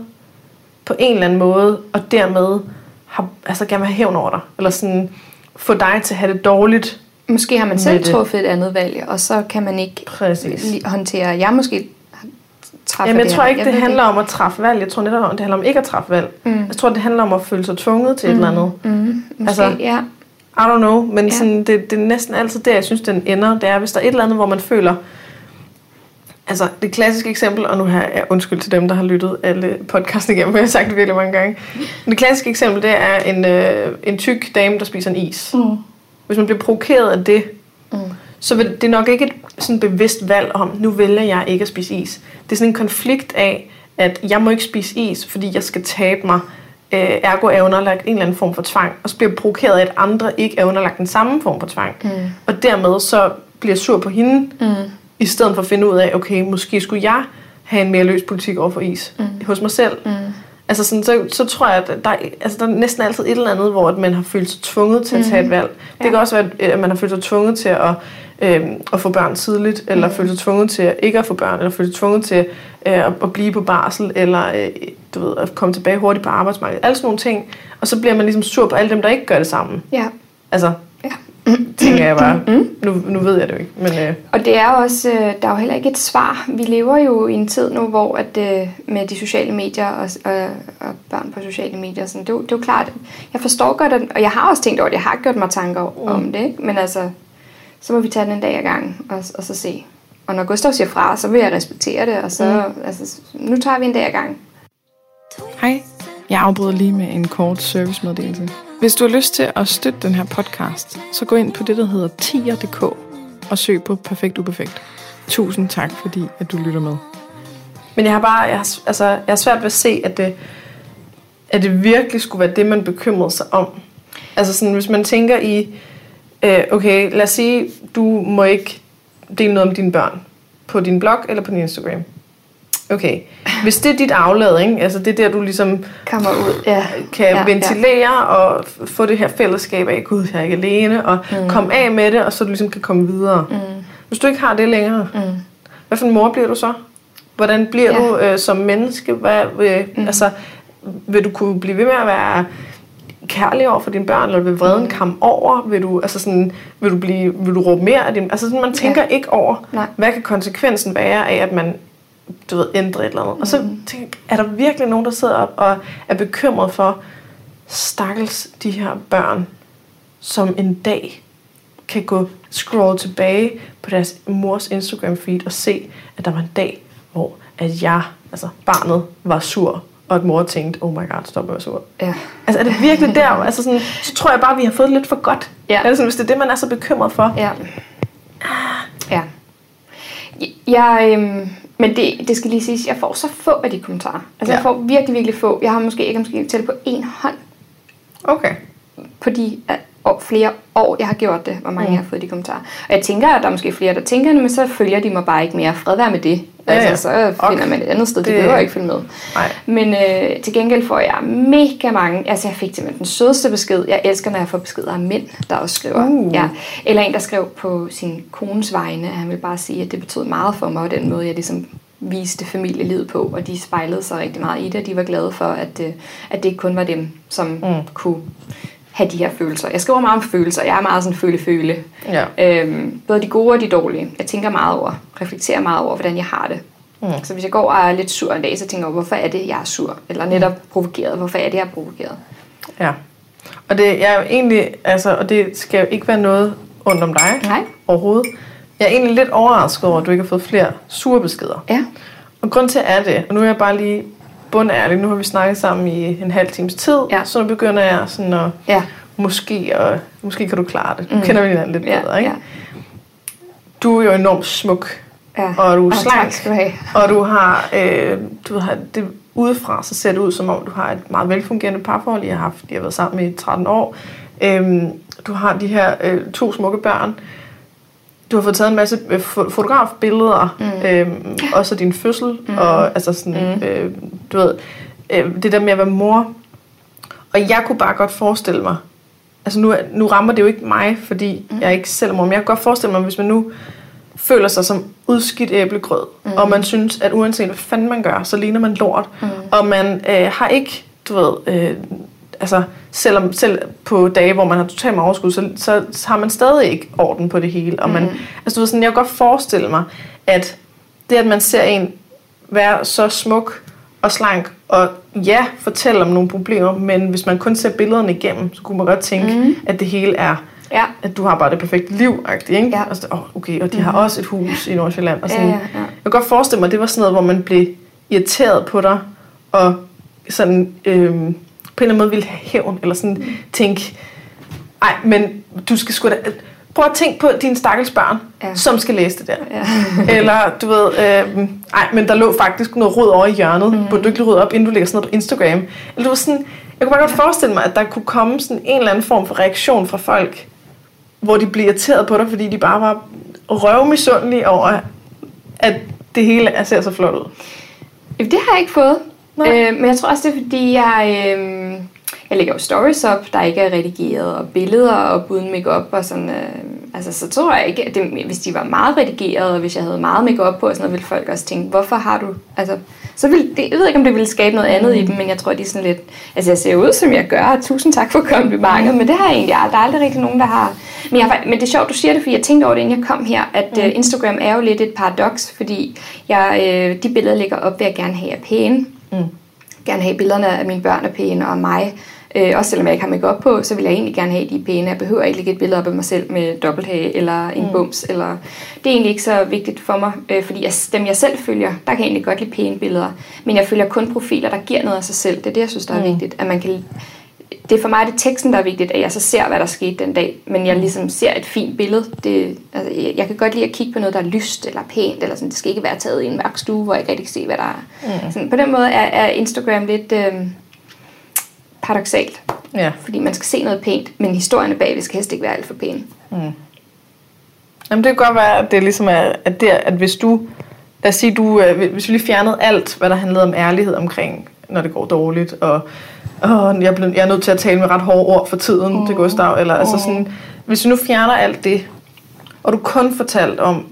på en eller anden måde, og dermed har, altså gerne vil have hævn over dig, eller sådan få dig til at have det dårligt Måske har man selv det. truffet et andet valg, og så kan man ikke Præcis. håndtere, jeg måske træffer Jamen, jeg det tror ikke, det ved handler om at træffe valg. Jeg tror netop, det handler om ikke at træffe valg. Mm. Jeg tror, det handler om at føle sig tvunget til et eller andet. Mm, måske, Altså, ja. I don't know, men ja. sådan, det, det er næsten altid der, jeg synes, den ender. Det er, hvis der er et eller andet, hvor man føler... Altså, det klassiske eksempel, og nu har jeg undskyld til dem, der har lyttet alle podcasten igennem, for jeg har sagt det virkelig mange gange. Men det klassiske eksempel, det er en, øh, en tyk dame, der spiser en is. Mm. Hvis man bliver provokeret af det, Mm. Så vil det er nok ikke et sådan bevidst valg om, nu vælger jeg ikke at spise is. Det er sådan en konflikt af, at jeg må ikke spise is, fordi jeg skal tabe mig. Øh, ergo er underlagt en eller anden form for tvang. Og så bliver provokeret af, at andre ikke er underlagt den samme form for tvang. Mm. Og dermed så bliver sur på hende, Mm. i stedet for at finde ud af, okay, måske skulle jeg have en mere løs politik over for is Mm. hos mig selv. Mm. Altså sådan, så, så tror jeg, at der, er- altså der er næsten altid et eller andet, hvor at man har følt sig tvunget til at tage et valg. Det Mhm. Ja. kan også være, at man har følt sig tvunget til at, øh, at få børn tidligt, eller Mhm. følt sig tvunget til ikke at få børn, eller følt sig tvunget til øh, at, at blive på barsel, eller øh, du ved, at komme tilbage hurtigt på arbejdsmarkedet. Alle sådan nogle ting. Og så bliver man ligesom sur på alle dem, der ikke gør det samme. Ja. Altså, Ja. tænker jeg bare. Nu, nu ved jeg det jo ikke, men øh, Og det er også, øh, der er jo heller ikke et svar. Vi lever jo i en tid nu, hvor at, øh, med de sociale medier og, og, og børn på sociale medier, sådan, det, er det er jo klart, jeg forstår godt, at, og jeg har også tænkt over det, jeg har gjort mig tanker Mm. om det, ikke? men altså, så må vi tage den en dag ad gangen og, og så se. Og når Gustav siger fra, så vil jeg respektere det, og så, mm. altså, nu tager vi en dag ad gangen. Hej, jeg afbryder lige med en kort servicemeddelelse. Hvis du har lyst til at støtte den her podcast, så gå ind på det, der hedder tier.dk og søg på Perfekt Uperfekt. Tusind tak, fordi at du lytter med. Men jeg har bare, jeg har, altså, jeg har svært ved at se, at det, at det virkelig skulle være det, man bekymrede sig om. Altså sådan, hvis man tænker i, øh, okay, lad os sige, du må ikke dele noget om dine børn på din blog eller på din Instagram. Okay, hvis det er dit aflad, ikke? altså det er der, du ligesom Kommer ud. Ja. kan Ja, ventilere ja. og få det her fællesskab af, gud, jeg er ikke alene, og mm. komme af med det, og så du ligesom kan komme videre. Mm. Hvis du ikke har det længere, Mm. hvad for en mor bliver du så? Hvordan bliver ja. du øh, som menneske? Hvad, øh, mm. Altså, vil du kunne blive ved med at være kærlig over for dine børn, eller vil vreden mm. komme over? Vil du, altså sådan, vil du, blive, vil du råbe mere af din... Altså sådan, man tænker ja. ikke over, Nej. hvad kan konsekvensen være af, at man du ved, ændrer et eller andet. Og så tænker jeg, er der virkelig nogen, der sidder op og er bekymret for, stakkels de her børn, som en dag kan gå scroll tilbage på deres mors Instagram feed og se, at der var en dag, hvor at jeg, altså barnet, var sur, og at mor tænkte, oh my god, stop med at sur. Ja. Altså er det virkelig der? Altså sådan, så tror jeg bare, vi har fået det lidt for godt. Ja. Altså, hvis det er det, man er så bekymret for. Ja. Ja. Jeg, øhm, men det, det skal lige siges, jeg får så få af de kommentarer. Altså ja. jeg får virkelig, virkelig få. Jeg har måske ikke måske tælle på en hånd Okay. på de øh, år, flere år, jeg har gjort det, hvor mange Mm. jeg har fået de kommentarer. Og jeg tænker, at der er måske flere, der tænker det, men så følger de mig bare ikke mere. Fred være med det. Ja, ja. Altså, så finder man et andet sted. De Det- behøver ikke følge med. Nej. Men øh, til gengæld får jeg mega mange, altså jeg fik simpelthen den sødeste besked. Jeg elsker, når jeg får beskeder af mænd, der også skriver. Uh. Ja. Eller en, der skrev på sin kones vegne, han ville bare sige, at det betød meget for mig, og den måde, jeg ligesom viste familielivet på, og de spejlede sig rigtig meget i det, og de var glade for, at, øh, at det ikke kun var dem, som mm. kunne have de her følelser. Jeg skriver meget om følelser. Jeg er meget sådan føle-føle. Ja. Øhm, både de gode og de dårlige. Jeg tænker meget over, reflekterer meget over, hvordan jeg har det. Mm. Så hvis jeg går og er lidt sur en dag, så tænker jeg, hvorfor er det, jeg er sur? Eller netop provokeret. Hvorfor er det, jeg er provokeret? Ja. Og det jeg er jo egentlig, altså, og det skal jo ikke være noget ondt om dig Nej. overhovedet. Jeg er egentlig lidt overrasket over, at du ikke har fået flere sure beskeder. Ja. Og grund til er det, og nu er jeg bare lige bundærlig, nu har vi snakket sammen i en halv times tid, Ja. så nu begynder jeg sådan at, Ja. måske, og, måske kan du klare det. Nu Mm. kender vi hinanden lidt Ja, bedre, ikke? ja. Du er jo enormt smuk, ja. og du er Ah, slank, Tak have. og du har, øh, du har det udefra, så ser det ud som om, du har et meget velfungerende parforhold. I har, haft, I har været sammen i 13 år. Øhm, du har de her øh, to smukke børn. Du har fået taget en masse øh, fo- fotografbilleder, mm. øhm, også din fødsel, mm. og altså sådan, mm. øh, du ved, øh, det der med at være mor. Og jeg kunne bare godt forestille mig, altså nu, nu rammer det jo ikke mig, fordi mm. jeg er ikke selv mor, men jeg kan godt forestille mig, hvis man nu føler sig som udskidt æblegrød, mm. og man synes, at uanset hvad fanden man gør, så ligner man lort, mm. og man øh, har ikke, du ved, øh, altså, selvom, selv på dage, hvor man har totalt med overskud, så, så, så har man stadig ikke orden på det hele. Og man, mm. altså, du ved, sådan, jeg kan godt forestille mig, at det, at man ser en være så smuk og slank, og ja, fortælle om nogle problemer, men hvis man kun ser billederne igennem, så kunne man godt tænke, mm. at det hele er Ja. at du har bare det perfekte liv, ikke? Ja. Og så, oh, okay, og de har også et hus i Nordsjælland. Og sådan, Ja, ja, ja. Jeg kan godt forestille mig, at det var sådan noget, hvor man blev irriteret på dig, og sådan øhm, på en eller anden måde ville have hævn, eller sådan tænke, ej, men du skal sgu da... Prøv at tænke på dine stakkels børn, Ja. som skal læse det der. Ja. Eller du ved, øh, ej, men der lå faktisk noget rod over i hjørnet. Mm. Burde du ikke rydde op, inden du lægger sådan noget på Instagram? Eller du ved sådan, jeg kunne bare godt forestille mig, at der kunne komme sådan en eller anden form for reaktion fra folk, hvor de bliver irriteret på dig, fordi de bare var røvmisundelige over, at det hele er- ser så flot ud. Jamen, Det har jeg ikke fået. Nej. Øh, men jeg tror også, det er fordi, jeg, øh, jeg lægger jo stories op, der ikke er redigeret, og billeder op uden makeup og sådan. Øh, altså, så tror jeg ikke, at det, hvis de var meget redigeret, og hvis jeg havde meget makeup på og sådan noget, ville folk også tænke, hvorfor har du... Altså, så vil, det, jeg ved ikke, om det ville skabe noget andet i dem, men jeg tror, de er sådan lidt... Altså, jeg ser ud, som jeg gør, og tusind tak for komplimentet, men det har jeg egentlig aldrig. Der er aldrig rigtig nogen, der har... Men, jeg, men det er sjovt, du siger det, fordi jeg tænkte over det, inden jeg kom her, at mm. Instagram er jo lidt et paradoks, fordi jeg, øh, de billeder, jeg lægger op, vil jeg gerne have er pæne Mm. gerne have billederne af mine børn er pæne og mig. Øh, også selvom jeg ikke har makeup på, så vil jeg egentlig gerne have, de pæne. Jeg behøver ikke lægge et billede op af mig selv med dobbelthage eller en mm. bums. Eller... Det er egentlig ikke så vigtigt for mig, øh, fordi jeg, dem jeg selv følger, der kan jeg egentlig godt lide pæne billeder. Men jeg følger kun profiler, der giver noget af sig selv. Det er det, jeg synes, der er Mm. vigtigt. At man kan det er for mig det er teksten, der er vigtigt, at jeg så ser, hvad der skete den dag. Men jeg ligesom ser et fint billede. Det, altså, jeg, jeg kan godt lide at kigge på noget, der er lyst eller pænt. Eller sådan. Det skal ikke være taget i en mørk stue, hvor jeg ikke rigtig kan se, hvad der er. Mm. Sådan, på den måde er, er Instagram lidt øh, paradoxalt. Ja. Fordi man skal se noget pænt, men historierne bagved skal helst ikke være alt for pæne. Jamen, det kan godt være, at det ligesom er, at, det, at hvis du, lad os sige, du, øh, hvis vi lige fjernede alt, hvad der handlede om ærlighed omkring, når det går dårligt, og åh, jeg, blevet, jeg er nødt til at tale med ret hårde ord for tiden mm. til Gustav, eller altså sådan, hvis vi nu fjerner alt det, og du kun fortalt om,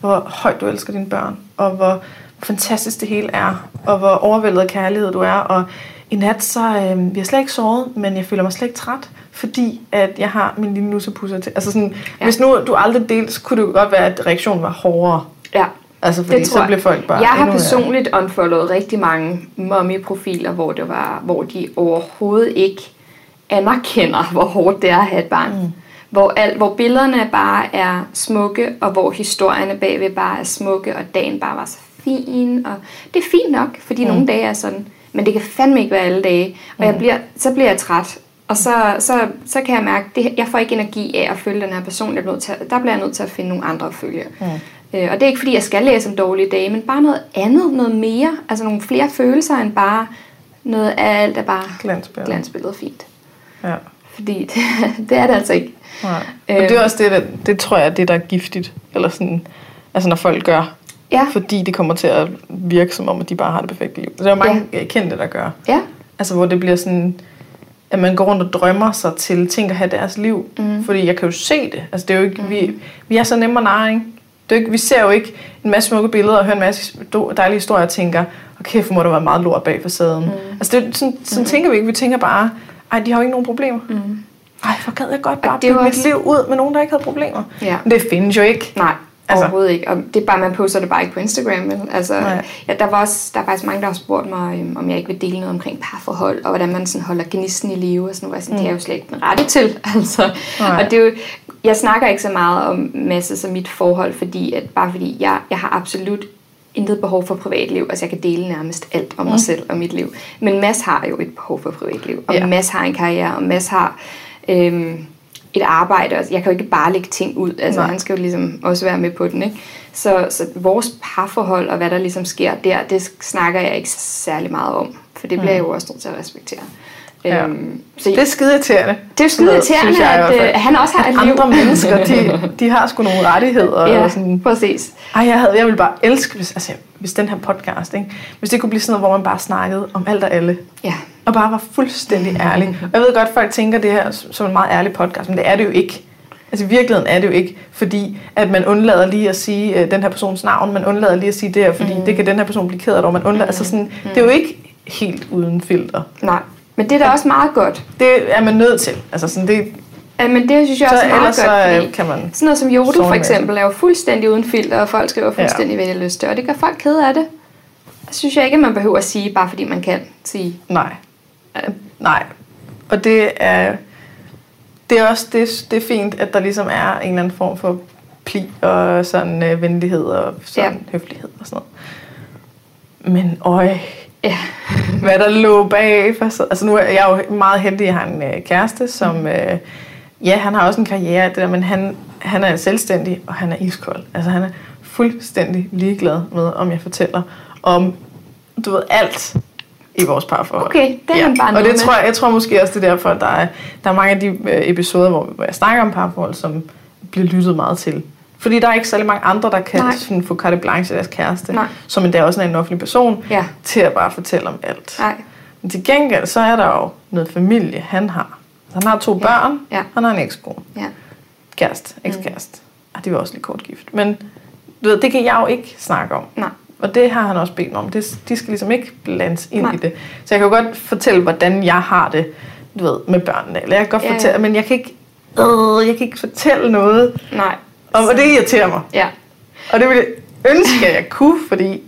hvor højt du elsker dine børn, og hvor fantastisk det hele er, og hvor overvældet af kærlighed du er, og i nat, så øh, vi har slet ikke sovet, men jeg føler mig slet ikke træt, fordi at jeg har min lille nussepusser til. Altså sådan, ja. hvis nu du aldrig delte, så kunne det jo godt være, at reaktionen var hårdere. Ja, Altså, fordi det tror så jeg. bliver folk bare Jeg har personligt unfollowet rigtig mange mommy-profiler, hvor, det var, hvor de overhovedet ikke anerkender, hvor hårdt det er at have et barn. Mm. Hvor, al, hvor billederne bare er smukke, og hvor historierne bagved bare er smukke, og dagen bare var så fin. Og det er fint nok, fordi mm. nogle dage er sådan. Men det kan fandme ikke være alle dage. Og jeg bliver, så bliver jeg træt. Og så, så, så kan jeg mærke, at jeg får ikke energi af at følge den her person. Jeg bliver nødt til, at- der bliver jeg nødt til at finde nogle andre at følge. Mm. Øh, og det er ikke fordi, jeg skal læse om dårlige dage, men bare noget andet, noget mere. Altså nogle flere følelser end bare noget af alt er bare Glansbilleder. glansbillede fint. Ja. Fordi det, det er det altså ikke. Nej. Men det er også det, der, det tror jeg, er det, der er giftigt. Eller sådan, altså når folk gør. Ja. Fordi det kommer til at virke som om, at de bare har det perfekte liv. Der er jo mange ja. kendte, der gør. Ja, Altså hvor det bliver sådan, at man går rundt og drømmer sig til ting at have deres liv. Mm. Fordi jeg kan jo se det. Altså det er jo ikke, mm. vi, vi er så nemme at narre, ikke? Det er ikke? Vi ser jo ikke en masse smukke billeder og hører en masse dejlige historier og tænker, okay, for må der være meget lort bag facaden. Mm. Altså det, sådan, sådan mm. tænker vi ikke. Vi tænker bare, ej, de har jo ikke nogen problemer. Mm. Ej, hvor gad jeg godt bare bygge mit også- liv ud med nogen, der ikke havde problemer. Ja. Men det findes jo ikke. nej, Altså. altså. overhovedet ikke. Og det er bare, man poster det bare ikke på Instagram. Vel? Altså, Nej. ja, der, var også, der er faktisk mange, der har spurgt mig, øhm, om jeg ikke vil dele noget omkring parforhold, og hvordan man sådan holder gnisten i live. Og sådan, noget. Hvor jeg sådan, Det er jo slet ikke den rette til. Altså. Nej. Og det er jo, jeg snakker ikke så meget om Masses og mit forhold, fordi at, bare fordi jeg, jeg har absolut intet behov for privatliv. Altså jeg kan dele nærmest alt om mig Mm. selv og mit liv. Men Mads har jo et behov for privatliv. Og Ja. Mads har en karriere, og Mads har øhm, et arbejde. Og jeg kan jo ikke bare lægge ting ud. Altså Nej. han skal jo ligesom også være med på den. Ikke? Så, så vores parforhold og hvad der ligesom sker der, det snakker jeg ikke særlig meget om. For det bliver jeg jo også nødt til at respektere. Mm. Ja. Øhm, så Det er skide irriterende. det er skide irriterende, at, fald. øh, at han også har at et liv. andre mennesker, de, de har sgu nogle rettigheder. ja, Og sådan, præcis. ej, jeg, havde, jeg ville bare elske, hvis, altså, hvis den her podcast, ikke? hvis det kunne blive sådan noget, hvor man bare snakkede om alt og alle. Ja. Og bare var fuldstændig ærlig. Og jeg ved godt, at folk tænker det her som en meget ærlig podcast, men det er det jo ikke. Altså i virkeligheden er det jo ikke, fordi at man undlader lige at sige øh, den her persons navn, man undlader lige at sige det her, fordi mm. det kan den her person blive ked af, og man undlader, altså sådan, det er jo ikke helt uden filter. Nej. Men det er da også meget godt. Det er man nødt til. Altså sådan, det, Ja, men det synes jeg så også er meget godt, så fordi øh, kan man... sådan noget som sove for med. eksempel er jo fuldstændig uden filter, og folk skriver fuldstændig, hvad de har lyst til, og det gør folk kede af det. Det synes jeg ikke, at man behøver at sige, bare fordi man kan sige. Nej. Nej. Og det er, det er også det, det er fint, at der ligesom er en eller anden form for pli og sådan øh, venlighed og sådan ja. høflighed og sådan noget. Men øj, Ja, hvad der lå bag. For, altså nu er jeg jo meget heldig, at jeg har en øh, kæreste, som... Øh, ja, han har også en karriere, det der, men han, han er selvstændig, og han er iskold. Altså han er fuldstændig ligeglad med, om jeg fortæller om, du ved, alt i vores parforhold. Okay, det er han bare Og det med. tror jeg, jeg tror måske også, det er derfor, at der er, der er mange af de øh, episoder, hvor, hvor jeg snakker om parforhold, som bliver lyttet meget til. Fordi der er ikke særlig mange andre, der kan Nej. sådan, få carte blanche af deres kæreste, Nej. som endda også er en offentlig person, Ja. til at bare fortælle om alt. nej. Men til gengæld, så er der jo noget familie, han har. Han har to Ja. børn, Ja. han har en ekskone, Ja. kæreste, ekskæreste. Mm. Ah, de var også lige kort gift. Men du ved, det kan jeg jo ikke snakke om. Nej. Og det har han også bedt mig om. Det, de skal ligesom ikke blandes ind Nej. i det. Så jeg kan jo godt fortælle, hvordan jeg har det, du ved, med børnene. Eller jeg kan godt Ja, ja. fortælle, men jeg kan ikke, øh, jeg kan ikke fortælle noget. Nej. Og, og det irriterer mig. Ja. Og det ville jeg ønske, at jeg kunne, fordi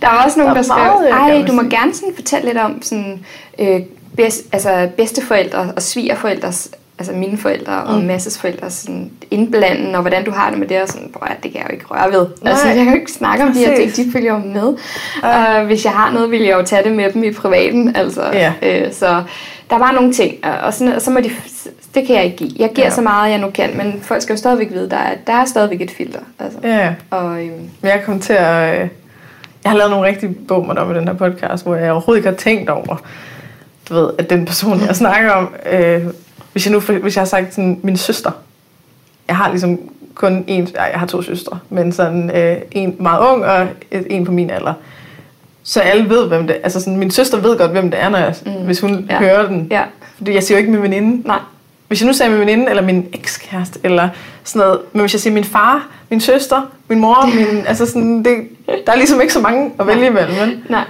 Der var også nogen, Der der, er skrev, ej, du må sige." gerne sådan fortælle lidt om sådan, øh, bedst, altså bedsteforældre og svigerforældres, altså mine forældre og Mm. Masses forældre sådan indblanden, og hvordan du har det med det, og sådan, "Prøv at, det kan jeg jo ikke røre ved. Nej. Altså, jeg kan jo ikke snakke om de her ting, de følger jo med. Og hvis jeg har noget, vil jeg jo tage det med dem i privaten, altså. Ja. Øh, så der var nogle ting, og- sådan, og så må de, det kan jeg ikke give. Jeg giver Ja. så meget, jeg nu kan, men folk skal jo stadigvæk vide, der er, der er stadigvæk et filter. Altså. ja, Og, øhm, jeg kom til at... Øh, jeg har lavet nogle rigtig bummer om i den her podcast, hvor jeg overhovedet ikke har tænkt over, du ved, at den person, jeg snakker om, øh, hvis jeg nu hvis jeg har sagt sådan, min søster, jeg har ligesom kun en, ej, jeg har to søstre, men sådan øh, en meget ung og et, en på min alder. Så alle ved, hvem det er. Altså sådan, min søster ved godt, hvem det er, når jeg, mm. Hvis hun Ja. hører den. ja, Fordi jeg siger jo ikke min veninde. nej. Hvis jeg nu sagde min veninde, eller min ekskæreste, eller sådan noget, men hvis jeg siger min far, min søster, min mor, min, altså sådan, det, der er ligesom ikke så mange at vælge imellem, vel? Nej.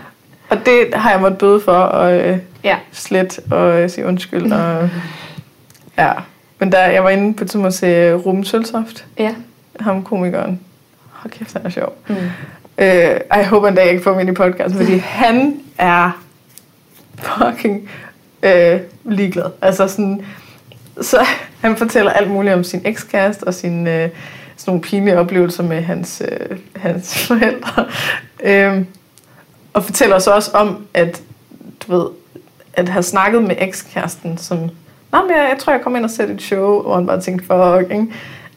Og det har jeg måttet bøde for, og øh, Ja. slet, og øh, sige undskyld, og ja. Men der, jeg var inde på et at se Ruben Søltoft, Ja. ham komikeren. Hold kæft, han er sjov. Mm. Øh, ej, jeg håber en dag, jeg kan få ham ind i podcasten, fordi han er fucking øh, ligeglad. Altså sådan, så han fortæller alt muligt om sin ekskæreste og sin øh, sådan nogle pinlige oplevelser med hans, øh, hans forældre. Øh, og fortæller så også om, at du ved, at have snakket med ekskæresten, som, nej, men jeg, jeg tror, jeg kommer ind og ser et show, hvor han bare tænkte, fuck, ikke?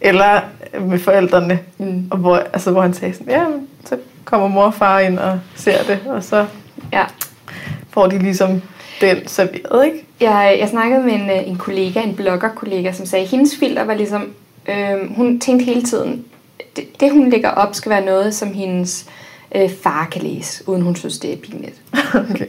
Eller med forældrene, Mm. og hvor, altså, hvor han sagde sådan, ja, så kommer mor og far ind og ser det, og så Ja. får de ligesom den serveret, ikke? Jeg, jeg snakkede med en, øh, en kollega, en bloggerkollega, som sagde, at hendes filter var ligesom, øh, hun tænkte hele tiden, det, det hun lægger op skal være noget, som hendes øh, far kan læse, uden hun synes, det er pinligt. Okay.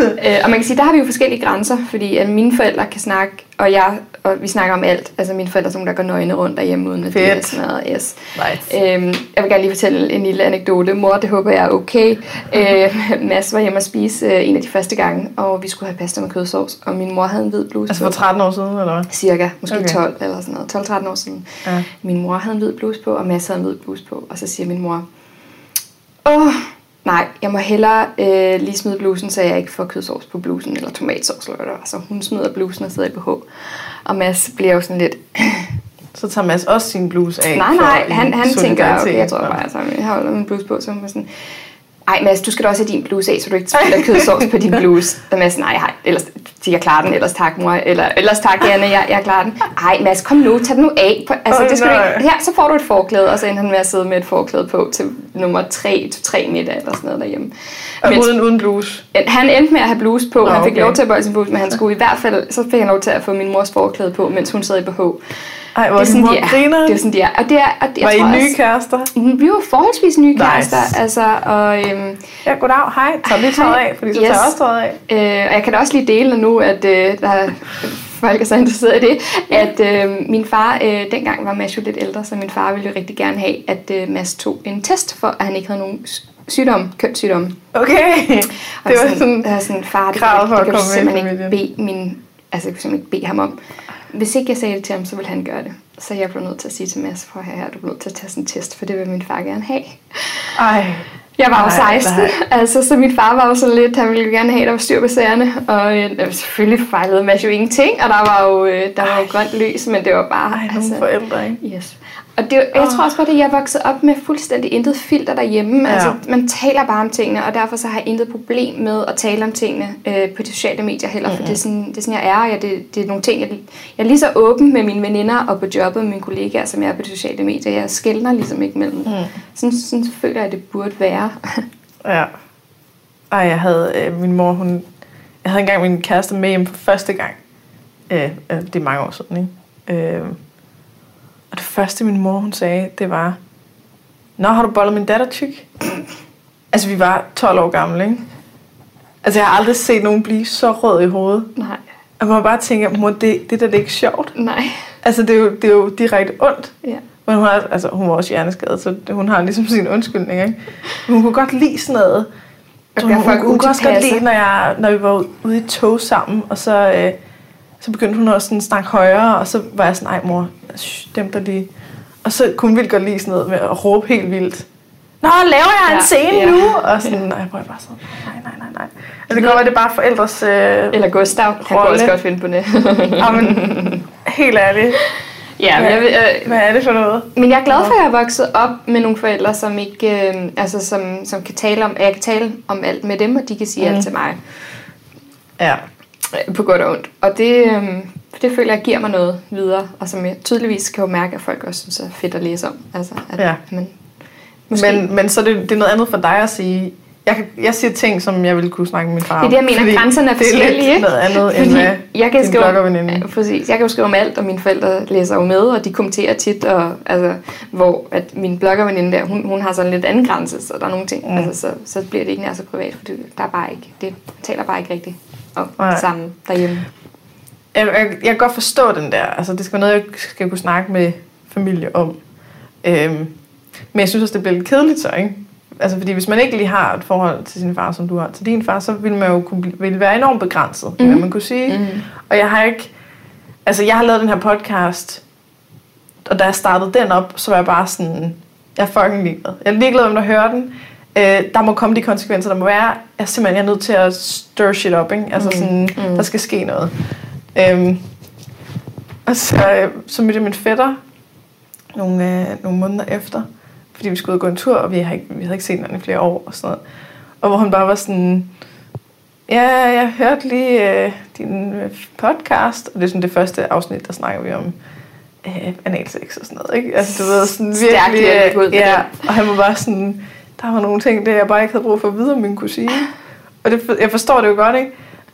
øh, og man kan sige, der har vi jo forskellige grænser, fordi at mine forældre kan snakke, og jeg, og vi snakker om alt. Altså mine forældre er sådan der går nøgne rundt derhjemme, uden at det er sådan noget. Yes. Nice. Øhm, jeg vil gerne lige fortælle en lille anekdote. Mor, det håber jeg er okay. Øh, Mads var hjemme at spise øh, en af de første gange, og vi skulle have pasta med kødsovs, og min mor havde en hvid bluse Altså for 13 år siden, eller hvad? Cirka, måske okay. 12 eller sådan noget. 12-13 år siden. Ja. Min mor havde en hvid bluse på, og Mads havde en hvid bluse på. Og så siger min mor, åh, nej, jeg må hellere øh, lige smide blusen, så jeg ikke får kødsovs på blusen, eller tomatsovs, eller hvad det var. Så hun smider blusen og sidder i BH. Og Mads bliver jo sådan lidt, Så tager Mads også sin bluse af. nej, nej, han, han tænker, okay, jeg tror bare, altså, jeg holder min bluse på, så hun sådan, ej Mads, du skal da også have din bluse af, så du ikke spiller kødsovs på din bluse. Og Mads, nej, har, ellers, jeg klarer den, ellers tak mor, eller ellers tak Janne, jeg, jeg klarer den. Ej Mads, kom nu, tag den nu af. På, altså, det skal du nej. ikke, her, så får du et forklæde, og så endte han med at sidde med et forklæde på til nummer 3, til 3 middag eller sådan noget derhjemme. Og Mens- uden, uden bluse. han endte med at have bluse på, Nå, han fik lov til at bøje sin bluse, men han skulle i hvert fald, så fik han lov til at få min mors forklæde på, mens hun sad i BH. Ej, hvor det er sådan, de er. griner. Det er sådan, de er. Og det er, og det, Var jeg I tror nye også, kærester? vi var forholdsvis nye Nice. kærester, altså, og, øhm, Ja, goddag, hej. Tag lige tøjet af, fordi så Yes. tager jeg også tøjet af. øh, og jeg kan da også lige dele nu, at øh, der er folk er så interesseret i det, at øh, min far, øh, dengang var Mads jo lidt ældre, så min far ville jo rigtig gerne have, at øh, Mads tog en test for, at han ikke havde nogen sygdom, kønssygdom. Okay, Og det var sådan, sådan... sådan, far, det, krav for det at kan du komme i simpelthen ikke bede min, altså jeg kunne simpelthen ikke bede ham om. Hvis ikke jeg sagde det til ham, så ville han gøre det. Så jeg blev nødt til at sige til Mads, prøv her, du bliver nødt til at tage sådan en test, for det vil min far gerne have. Ej, Jeg var jo Nej, 16, nej. altså, så min far var jo sådan lidt, han ville gerne have, at der var styr på sagerne. Og øh, selvfølgelig fejlede Mads jo ingenting, og der var jo, øh, der var jo grønt lys, men det var bare... ej, nogle forældre, ikke? Yes. Og det, jeg tror også bare, at jeg er vokset op med fuldstændig intet filter derhjemme. Ja. Altså, man taler bare om tingene, og derfor så har jeg intet problem med at tale om tingene øh, på de sociale medier heller, mm-hmm. for det er, sådan, det er sådan, jeg er. og Jeg, det, det er nogle ting, jeg, jeg er lige så åben med mine veninder og på jobbet med mine kollegaer, som jeg er på de sociale medier. Jeg skældner ligesom ikke mellem. Mm. Sådan, sådan føler jeg, at det burde være. Ja. Ej, jeg havde øh, min mor, hun... Jeg havde engang min kæreste med hjem for første gang. Øh, øh, det er mange år siden, ikke? Øh, og det første, min mor, hun sagde, det var... Nå, har du bollet min datter tyk? altså, vi var 12 år gamle, ikke? Altså, jeg har aldrig set nogen blive så rød i hovedet. Nej, Og man bare tænker, mor, det, det der det er ikke sjovt. nej. Altså, det er jo, det er jo direkte ondt. Ja. Men hun, har, altså, hun var også hjerneskadet, så hun har ligesom sin undskyldning. Ikke? Men hun kunne godt lide sådan noget. Og Hun, hun, hun, hun kunne også godt lide, når, jeg, når vi var ude i tog sammen, og så, øh, så begyndte hun også sådan at snakke højere, og så var jeg sådan, ej mor, dæmp dig lige. Og så kunne hun vildt godt lide sådan noget med at råbe helt vildt. Nå, laver jeg en Ja, scene ja. nu? Og sådan, nej, hvor jeg bare sådan, nej, nej, nej, nej. Altså, det kan godt være, det er bare forældres... Øh, Eller Gustav, han kunne Rolle. også godt finde på det. men, helt ærligt, ja, men jeg, øh, hvad er det for noget? Men jeg er glad for, at jeg er vokset op med nogle forældre, som ikke, øh, altså som, som kan tale om, at jeg kan tale om alt med dem, og de kan sige mm. alt til mig, Ja, på godt og ondt. Og det, øh, det føler jeg giver mig noget videre, og som jeg tydeligvis kan jo mærke, at folk også synes er fedt at læse om. Altså, at Ja. man, måske, Men, men så er det, det er noget andet for dig at sige. Jeg, kan, jeg siger ting, som jeg ville kunne snakke med min far det er det, jeg mener, fordi grænserne er Det er forskellige. lidt ikke? noget andet, end Fordi hvad jeg kan skrive, bloggerveninde. Præcis. Jeg kan jo skrive om alt, og mine forældre læser jo med, og de kommenterer tit, og, altså, hvor at min bloggerveninde der, hun, hun har sådan lidt anden grænse, så der er nogle ting, Mm. altså, så, så bliver det ikke nær så privat, for det, der er bare ikke, det taler bare ikke rigtigt om Nej. sammen derhjemme. Jeg, jeg, jeg kan godt forstå den der. Altså, det skal være noget, jeg skal kunne snakke med familie om. Øhm, men jeg synes også, det bliver lidt kedeligt så, ikke? Altså, fordi hvis man ikke lige har et forhold til sin far, som du har til din far, så vil man jo kunne, blive- vil være enormt begrænset, mm. hvad Mhm. man kunne sige. Mm. Og jeg har ikke... Altså, jeg har lavet den her podcast, og da jeg startede den op, så var jeg bare sådan... Jeg er fucking ligeglad. Jeg er ligeglad, om der hører den. Øh, der må komme de konsekvenser, der må være. Jeg er simpelthen jeg er nødt til at stir shit up, ikke? Altså Mm. sådan, Mm. der skal ske noget. Øhm, og så, øh, så mødte jeg min fætter nogle, øh, nogle måneder efter, fordi vi skulle ud og gå en tur, og vi, har ikke, vi havde ikke set hinanden i flere år og sådan noget. Og hvor han bare var sådan, ja, jeg hørte lige øh, din øh, podcast, og det er sådan det første afsnit, der snakker vi om øh, analsex og sådan noget, ikke? Altså, du ved, sådan Stærkt virkelig... ud med ja, og han var bare sådan, der var nogle ting, det jeg bare ikke havde brug for at vide om min kusine. Og det, jeg forstår det jo godt, ikke?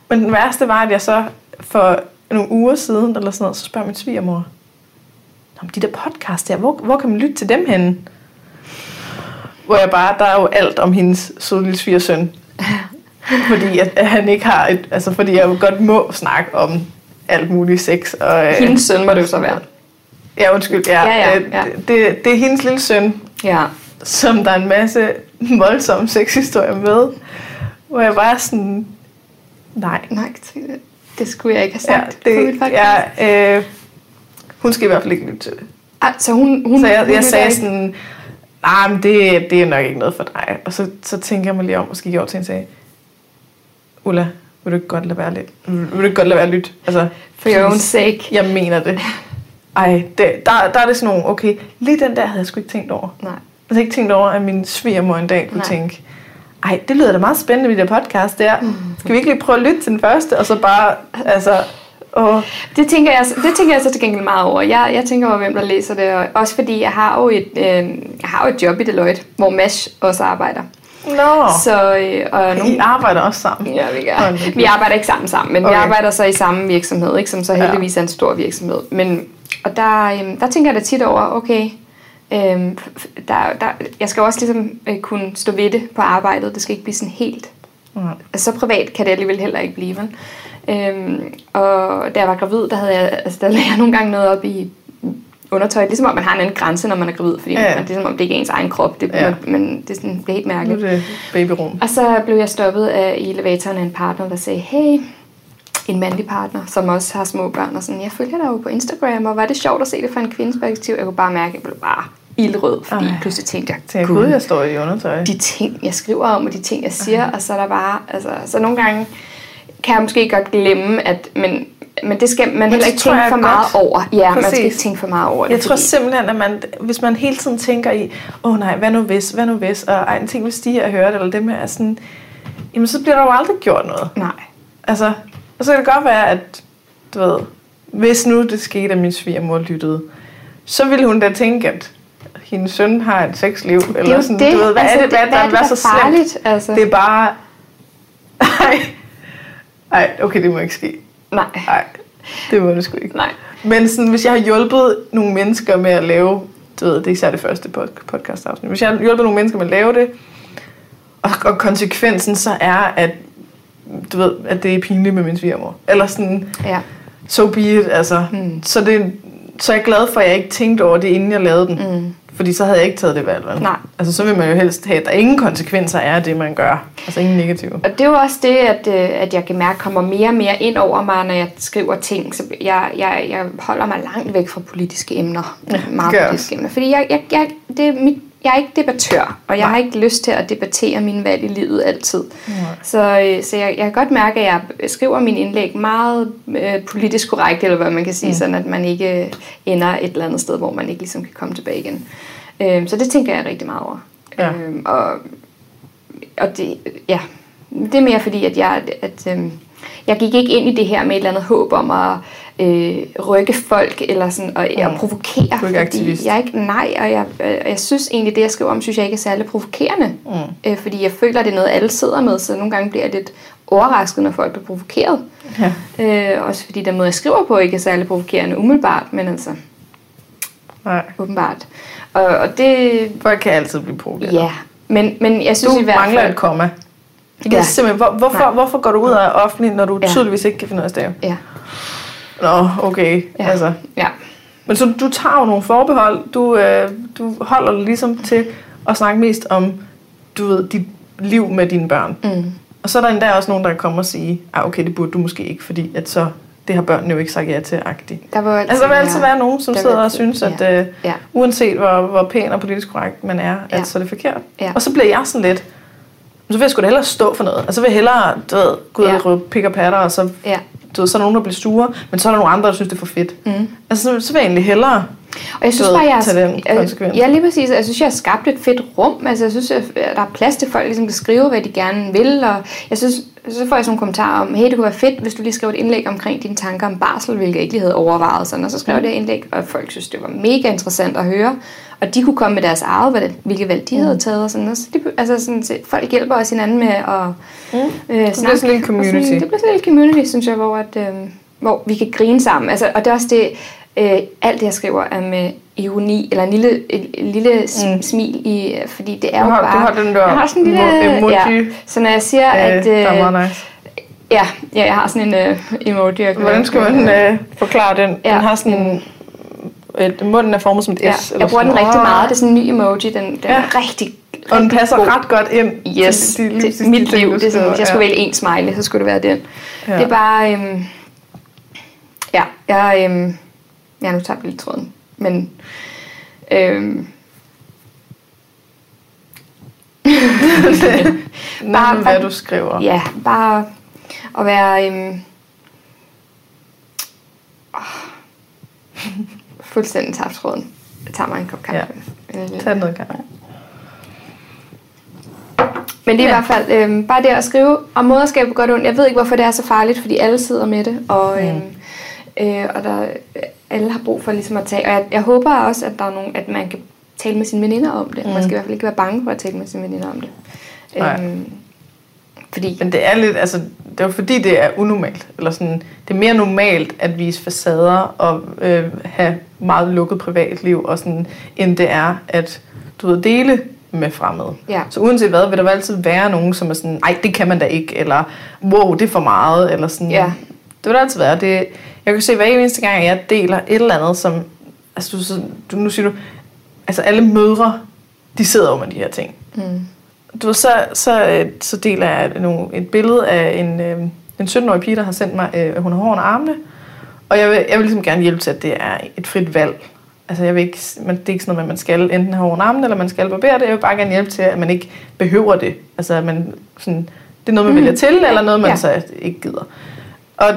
Men den værste var, at jeg så for nogle uger siden, eller sådan noget, så spørger min svigermor, men de der podcast der, hvor, hvor kan man lytte til dem henne? Hvor jeg bare, der er jo alt om hendes søde lille svigersøn. fordi at, at han ikke har et, altså fordi jeg jo godt må snakke om alt muligt sex. Og, øh, Hendes søn må det jo så være. Ja, undskyld. Ja, Ja, ja, øh, ja. Det, det er hendes lille søn, Ja. Som der er en masse voldsomme sexhistorier med. Hvor jeg bare sådan, nej. Nej, det- det skulle jeg ikke have Ja, sagt på mit det, podcast. ja, øh, hun skal i hvert fald ikke lytte til det. Ah, så hun, hun, Så jeg, hun jeg sagde sådan, nej, men det, det er nok ikke noget for dig. Og så, så tænker jeg mig lige om, og så gik jeg over til hende og sagde, Ulla, vil du ikke godt lade være lidt? Vil du ikke godt lade være at lytte? Altså, For your own sake. Jeg mener det. Ej, det, der, der er det sådan nogle, okay, lige den der havde jeg sgu ikke tænkt over. Nej. Jeg havde ikke tænkt over, at min svigermor en dag kunne Nej. tænke, ej, det lyder da meget spændende ved det podcast der. Skal vi ikke lige prøve at lytte til den første, og så bare, altså, åh, Det tænker, jeg, det tænker jeg så til gengæld meget over. Jeg, jeg tænker over, hvem der læser det. Og også fordi jeg har jo et, øh, jeg har jo et job i Deloitte, hvor Mash også arbejder. nå, Så, øh, og I nogle, arbejder også sammen. Ja, vi gør. Vi arbejder ikke sammen sammen, men okay. vi arbejder så i samme virksomhed, ikke, som så Ja. heldigvis er en stor virksomhed. Men, og der, øhm, der tænker jeg da tit over, okay, øhm, der, der, jeg skal også ligesom øh, kunne stå ved det på arbejdet. Det skal ikke blive sådan helt Nej. Altså, så privat kan det alligevel heller ikke blive, vel? Øhm, og da jeg var gravid, der, havde jeg, altså, der lagde jeg nogle gange noget op i, undertøj. Det er som om, man har en anden grænse, når man er gravid, fordi Ja, ja, ja. ja. det er som om, det ikke er ens egen krop. Det, Ja. man, man, det, er sådan, det er helt Nu mærkeligt. er det babyrum. Og så blev jeg stoppet af, i elevatoren af en partner, der sagde, hey, en mandlig partner, som også har små børn, og sådan, jeg følger dig jo på Instagram, og var det sjovt at se det fra en kvindes perspektiv. Jeg kunne bare mærke, at jeg blev bare ildrød, fordi Ej. Ej. pludselig tænkte jeg, gud, jeg står i undertøj. de ting, jeg skriver om, og de ting, jeg siger, og så er der bare, altså, så nogle gange kan jeg måske godt glemme, at, men, men det skal man heller det ikke tror tænke for meget godt. over. Ja, man Præcis. skal ikke tænke for meget over det. Jeg tror fordi- simpelthen, at man, hvis man hele tiden tænker i, åh oh, nej, hvad nu hvis, hvad nu hvis, og ej, en ting hvis de har hørt, eller dem her, er sådan, jamen så bliver der jo aldrig gjort noget. Nej. Altså, og så kan det godt være, at, du ved, hvis nu det skete, at min svigermor lyttede, så ville hun da tænke, at hendes søn har et sexliv, Det er eller sådan, det. du ved, hvad altså, er det, hvad, hvad der er det, er der så er slemt? farligt? Altså, Det er bare, ej, ej, okay, det må ikke ske. nej, Nej, det må det sgu ikke. nej. Men sådan, hvis jeg har hjulpet nogle mennesker med at lave, du ved, det er især det første pod- podcast afsnit, hvis jeg har hjulpet nogle mennesker med at lave det, og, og konsekvensen så er, at du ved, at det er pinligt med min svigermor. Eller sådan, Ja. so be it, altså. Mm. Så, det, så er jeg glad for, at jeg ikke tænkte over det, inden jeg lavede den. Mm. Fordi så havde jeg ikke taget det valg, vel? Nej. Altså, så vil man jo helst have, at der ingen konsekvenser er af det, man gør. Altså, ingen negative. Og det er jo også det, at, øh, at jeg kan mærke kommer mere og mere ind over mig, når jeg skriver ting. Så jeg, jeg, jeg holder mig langt væk fra politiske emner. Ja, meget politiske emner. Fordi jeg, jeg, jeg, det er mit, jeg er ikke debattør, og jeg Nej. har ikke lyst til at debattere mine valg i livet altid. Nej. Så, øh, så jeg, jeg kan godt mærke, at jeg skriver mine indlæg meget øh, politisk korrekt, eller hvad man kan sige, mm. sådan at man ikke øh, ender et eller andet sted, hvor man ikke ligesom kan komme tilbage igen. Øh, så det tænker jeg rigtig meget over. Ja. Øh, og og det, ja, det er mere fordi, at jeg, at, øhm, jeg gik ikke ind i det her med et eller andet håb om at øh, rykke folk, eller sådan, og, mm. og provokere. Du er ikke aktivist. jeg er ikke, nej, og jeg, øh, jeg synes egentlig, det jeg skriver om, synes jeg ikke er særlig provokerende. Mm. Øh, fordi jeg føler, det er noget, alle sidder med, så nogle gange bliver jeg lidt overrasket, når folk bliver provokeret. Ja. Øh, også fordi den måde, jeg skriver på, ikke er særlig provokerende umiddelbart, men altså Nej. åbenbart. Og, og det, Folk kan altid blive provokeret. ja, men, men jeg synes Du i hvert mangler fald... et komma. Jeg kan Ja. simpelthen, hvor, hvorfor, Nej. hvorfor går du ud af offentligt, når du Ja. tydeligvis ikke kan finde ud af at stave? Ja, Nå, okay. ja, Altså. ja. Men så du tager jo nogle forbehold. Du, øh, du holder dig ligesom til at snakke mest om, du ved, dit liv med dine børn. Mm. Og så er der endda også nogen, der kan komme og sige, ah, okay, det burde du måske ikke, fordi at så, det har børnene jo ikke sagt ja til, agtigt. Der vil altid Altså, der vil altid være nogen, som sidder og altid- synes, at ja. øh, Ja. uanset hvor, hvor pæn og politisk korrekt man er, Ja. at så er det forkert. Ja. Og så bliver jeg sådan lidt, så vil jeg sgu da hellere stå for noget. Altså, så vil jeg hellere, du ved, gå ud Ja. og pik og patter, og så, Ja. Du ved, så er der nogen, der bliver sure, men så er der nogle andre, der synes, det er for fedt. Mm. Altså, så, så vil jeg egentlig hellere Og jeg synes bare, jeg, jeg, ja, lige præcis. Jeg synes, jeg har skabt et fedt rum. Altså, jeg synes, at der er plads til folk, ligesom kan skrive, hvad de gerne vil. Og jeg synes, så får jeg sådan nogle kommentarer om, hey, det kunne være fedt, hvis du lige skrev et indlæg omkring dine tanker om barsel, hvilket jeg ikke lige havde overvejet. Sådan. Og så skrev jeg det indlæg, og folk synes, det var mega interessant at høre. Og de kunne komme med deres eget, hvordan, hvilke valg de Mm. havde taget. Og sådan. Og så de, altså sådan, så folk hjælper også hinanden med at Mm. øh, Det bliver sådan en community. Sådan, det bliver sådan en lille community, synes jeg, hvor, at, øh, hvor vi kan grine sammen. Altså, og det er også det, øh, alt det, jeg skriver, er med ironi, eller en lille, en, en lille mm. Mm. smil i, fordi det er Du jo har- bare... du har den der jeg har sådan en lille, emo- emoji. Ja, så når jeg siger, Øh, at... der er meget nice. ja, ja, jeg har sådan en uh, emoji. jeg Hvordan skal man øh, forklare den? Ja. Den har sådan en... Et, munden er formet som et S. Ja, eller jeg bruger den sådan. rigtig Åh. meget. Det er sådan en ny emoji. Den, den Ja. er rigtig, Og den rigtig passer god. ret godt ind Yes, til præcis det, mit liv. Det er sådan, hvis jeg skulle Ja. vælge en smiley, så skulle det være den. Ja. Det er bare... Øhm, ja, jeg... Øhm, ja, nu tager vi lidt tråden. Men... Øhm, Bare, hvad du skriver. ja, bare at være... Øhm, åh, fuldstændig tabt tråden. Jeg tager mig en kop kaffe. Øh, Tag noget gang. Men det er Ja. ja. i hvert fald øhm, bare det at skrive om moderskab på godt og ondt. Jeg ved ikke, hvorfor det er så farligt, fordi alle sidder med det, og, øhm, øh, og der, alle har brug for ligesom at tage. Og jeg, jeg håber også, at der er nogen, at man kan tale med sine veninder om det. Mm. Man skal i hvert fald ikke være bange for at tale med sine veninder om det. Nej. Øhm, fordi, Men det er lidt, altså, det er jo fordi, det er unormalt. Eller sådan, det er mere normalt at vise facader og øh, have meget lukket privatliv, og sådan, end det er at du ved, dele med fremmede. ja, Så uanset hvad, vil der altid være nogen, som er sådan, nej, det kan man da ikke, eller wow, det er for meget, eller sådan. Ja. Det vil der altid være. Det, jeg kan se hver eneste gang, jeg deler et eller andet, som altså du, nu siger du, altså alle mødre, de sidder jo med de her ting. Mm. Du ved, så, så, øh, så deler jeg nogle, et billede af en, øh, en 17-årig pige, der har sendt mig, øh, hun har hår under armene, og jeg vil, jeg vil ligesom gerne hjælpe til, at det er et frit valg. Altså jeg vil ikke, man, det er ikke sådan noget, at man skal enten have hår under armene, eller man skal barbere det. Jeg vil bare gerne hjælpe til, at man ikke behøver det. Altså at man sådan, det er noget, man Mm. vælger til, eller noget, man Ja. så ikke gider. Og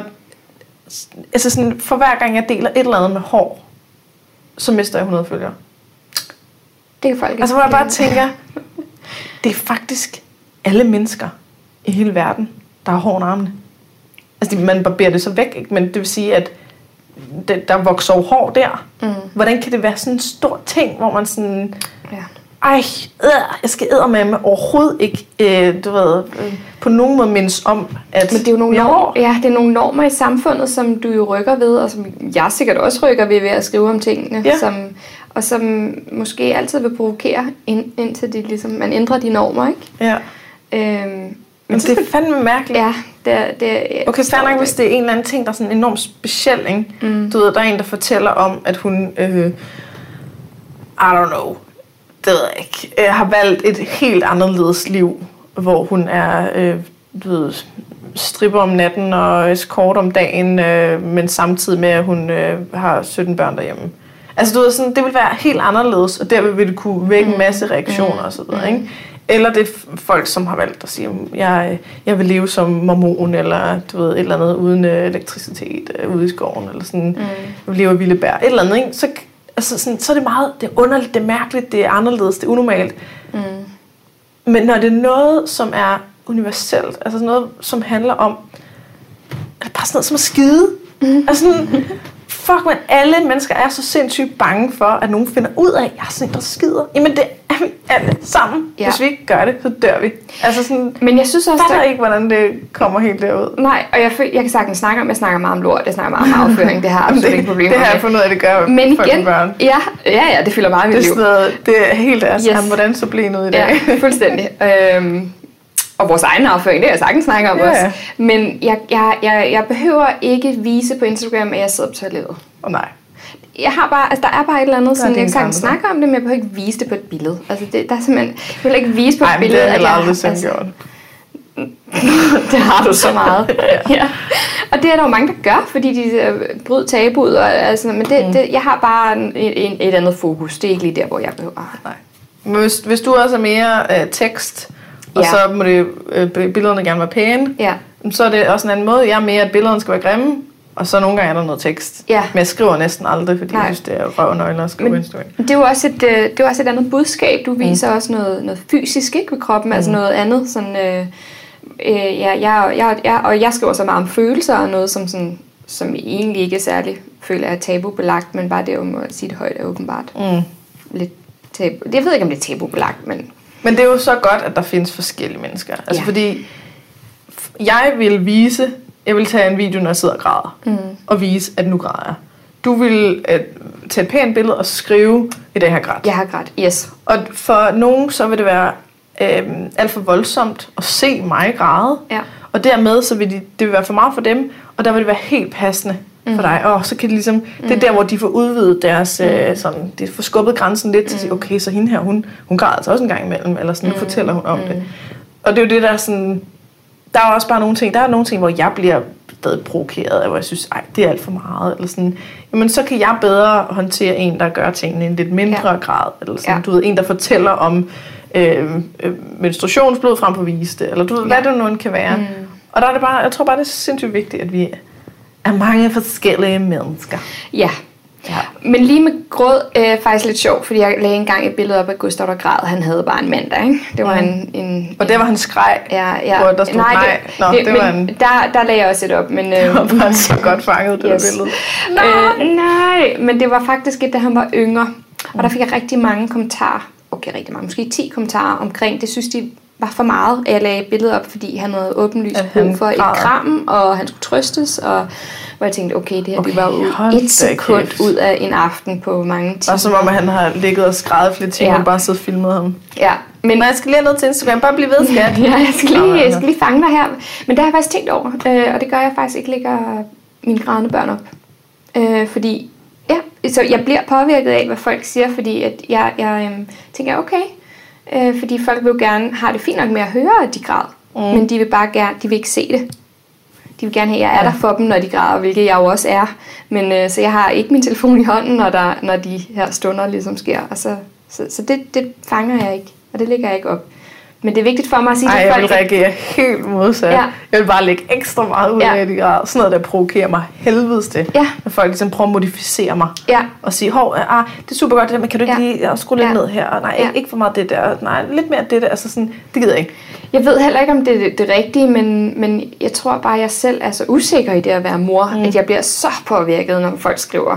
altså sådan, for hver gang jeg deler et eller andet med hår, så mister jeg 100 følgere. Det kan folk ikke Altså hvor jeg bare tænker, det er faktisk alle mennesker i hele verden, der har hår under armene. Altså man barberer det så væk, ikke? men det vil sige, at det, der vokser jo hår der. Mm. Hvordan kan det være sådan en stor ting, hvor man sådan, Ja. ej, øh, jeg skal med overhovedet ikke, øh, du ved, øh, på nogen måde mindes om, at Men det er jo nogle, normer, ja, det er nogle normer i samfundet, som du jo rykker ved, og som jeg sikkert også rykker ved ved at skrive om tingene, Ja. som, og som måske altid vil provokere, ind, indtil det, ligesom, man ændrer de normer. Ikke? Ja. Øhm, Men det er fandme mærkeligt. Ja, det er... Det er Okay, fair nok, hvis det er en eller anden ting, der er sådan enormt speciel, ikke? Mm. Du ved, der er en, der fortæller om, at hun, øh, I don't know, det ved jeg ikke, øh, har valgt et helt anderledes liv, hvor hun er, øh, du ved, stripper om natten og escort om dagen, øh, men samtidig med, at hun øh, har 17 børn derhjemme. Altså, du ved, sådan, det vil være helt anderledes, og derved vil det kunne vække en masse reaktioner Mm. og så videre, ikke? Eller det er folk, som har valgt at sige, jeg, jeg vil leve som mormon, eller du ved, et eller andet uden øh, elektricitet øh, ude i skoven, eller sådan, mm. jeg vil leve af vilde bær, et eller andet, ikke? Så, altså, sådan, så er det meget, det er underligt, det er mærkeligt, det er anderledes, det er unormalt. Mm. Men når det er noget, som er universelt, altså noget, som handler om, er det bare sådan noget som at skide? Mm. Altså sådan, fuck man, alle mennesker er så sindssygt bange for, at nogen finder ud af, at jeg er sådan en, der skider. Jamen det er vi alle sammen. Ja. Ja. Hvis vi ikke gør det, så dør vi. Altså sådan, Men jeg synes også, der, ikke, hvordan det kommer helt derud. Nej, og jeg, føl, jeg kan sagtens snakke om, jeg snakker meget om lort, jeg snakker meget om afføring, det har absolut det, ikke problemer det har jeg fundet ud af, det gør Men igen, børn. ja, ja, ja, det fylder meget i Det mit liv. det er helt deres, Yes. hvordan så blev noget i Ja, dag. fuldstændig. Øhm, og vores egen afføring, det er jeg sagtens snakke om Ja, også. ja. Men jeg, jeg, jeg, jeg behøver ikke vise på Instagram, at jeg sidder på toilettet. Åh nej. Jeg har bare, altså der er bare et eller andet, sådan, jeg kan sagtens snakke om det, men jeg behøver ikke vise det på et billede. Altså det, der er simpelthen, jeg vil ikke vise på et Nej, men det billede, har jeg aldrig altså, gjort. det har du så meget. ja. Og det er der jo mange, der gør, fordi de øh, bryder tabuet. Og, altså, men det, mm. det, jeg har bare en, en, et andet fokus. Det er ikke lige der, hvor jeg behøver. Nej. Men hvis, hvis du også er mere øh, tekst, og Ja. så må det, øh, billederne gerne være pæne, Ja. så er det også en anden måde. Jeg er mere, at billederne skal være grimme, og så nogle gange er der noget tekst. Ja. Men jeg skriver næsten aldrig, fordi Nej. Jeg synes, det er røvnøgler at skrive Men-. Instagram. Det er jo også et, øh, det er også et andet budskab. Du viser mm. også noget, noget fysisk ikke, ved kroppen, mm. altså noget andet. Sådan, øh, øh, ja, jeg, jeg, jeg, og jeg skriver så meget om følelser og noget, som, sådan, som egentlig ikke er særlig føler er tabubelagt, men bare det om at sige det højt er åbenbart Mm. lidt tabu. Jeg ved ikke, om det er tabubelagt, men Men det er jo så godt, at der findes forskellige mennesker. Altså Ja. fordi jeg vil vise, jeg vil tage en video, når jeg sidder og græder, Mm. og vise, at nu græder jeg. Du vil øh, tage et pænt billede og skrive, i dag har jeg grædt. jeg har grædt. Yes. Og for nogen, så vil det være øh, alt for voldsomt at se mig græde. Ja. Og dermed, så vil de, det vil være for meget for dem, og der vil det være helt passende mm. for dig. Og så kan de ligesom, mm. det er der, hvor de får udvidet deres, øh, sådan, de får skubbet grænsen lidt til at sige, okay, så hende her, hun, hun græder altså også en gang imellem, eller sådan, nu fortæller hun om det. Og det er jo det, der er sådan, der er også bare nogle ting, der er nogle ting, hvor jeg bliver stadig provokeret hvor jeg synes, ej, det er alt for meget, eller sådan, jamen så kan jeg bedre håndtere en, der gør tingene i en lidt mindre Ja. grad, eller sådan, Ja. du ved, en, der fortæller om øh, øh, menstruationsblod frem på viste, eller du ved. Ja. hvad det nu end kan være. Mm. Og der er det bare, jeg tror bare, det er sindssygt vigtigt, at vi er mange forskellige mennesker. Ja. Ja. Men lige med gråd er øh, faktisk lidt sjovt, fordi jeg lagde engang et billede op af Gustav, der græd. Han havde bare en mandag, ikke? Det var Mm. en, en, Og der var han skreg, Ja, ja. hvor der stod nej. det, Nå, det, men var en, der, der lagde jeg også et op, men... det Øh, var bare så godt fanget, det Yes. der billede. øh, nej, men det var faktisk et, da han var yngre. Og der fik jeg rigtig mange kommentarer. Okay, rigtig mange. Måske 10 kommentarer omkring. Det synes de var for meget, at jeg lagde billedet op, fordi han havde åbenlyst brug for et kram, og han skulle trøstes, og hvor jeg tænkte, okay, det her okay, det var jo et sekund kæft. ud af en aften på mange timer. Bare som om, at han har ligget og skrevet flere timer, Ja. og bare siddet og filmet ham. Ja, men Men jeg skal lige ned til Instagram, bare blive ved, skat. Ja, jeg skal, lige, jeg skal lige fange dig her. Men det har jeg faktisk tænkt over, øh, og det gør jeg faktisk ikke lægger mine grædende børn op. Øh, fordi, ja, så jeg bliver påvirket af, hvad folk siger, fordi at jeg, jeg øhm, tænker, okay, øh, fordi folk vil jo gerne have det fint nok med at høre, at de græder, mm. men de vil bare gerne, de vil ikke se det. De vil gerne have, at jeg er ja. der for dem, når de græder, hvilket jeg jo også er. Men øh, så jeg har ikke min telefon i hånden, når, der, når de her stunder ligesom sker. Og så, så, så det, det fanger jeg ikke, og det lægger jeg ikke op. Men det er vigtigt for mig at sige Ej, jeg folk... vil reagere helt modsat. Ja. Jeg vil bare lægge ekstra meget ud Ja. af, at de grad. Sådan noget, der provokerer mig helvedes det. Ja. Når folk ligesom prøver at modificere mig. Ja. Og sige, hov, ah, det er super godt det der, men kan du ikke Ja. lige skrue lidt Ja. ned her? Og nej, Ja. ikke, ikke for meget det der. Nej, lidt mere det der. Altså sådan, det gider jeg ikke. Jeg ved heller ikke, om det er det, det rigtige, men, men jeg tror bare, at jeg selv er så usikker i det at være mor, mm. at jeg bliver så påvirket, når folk skriver.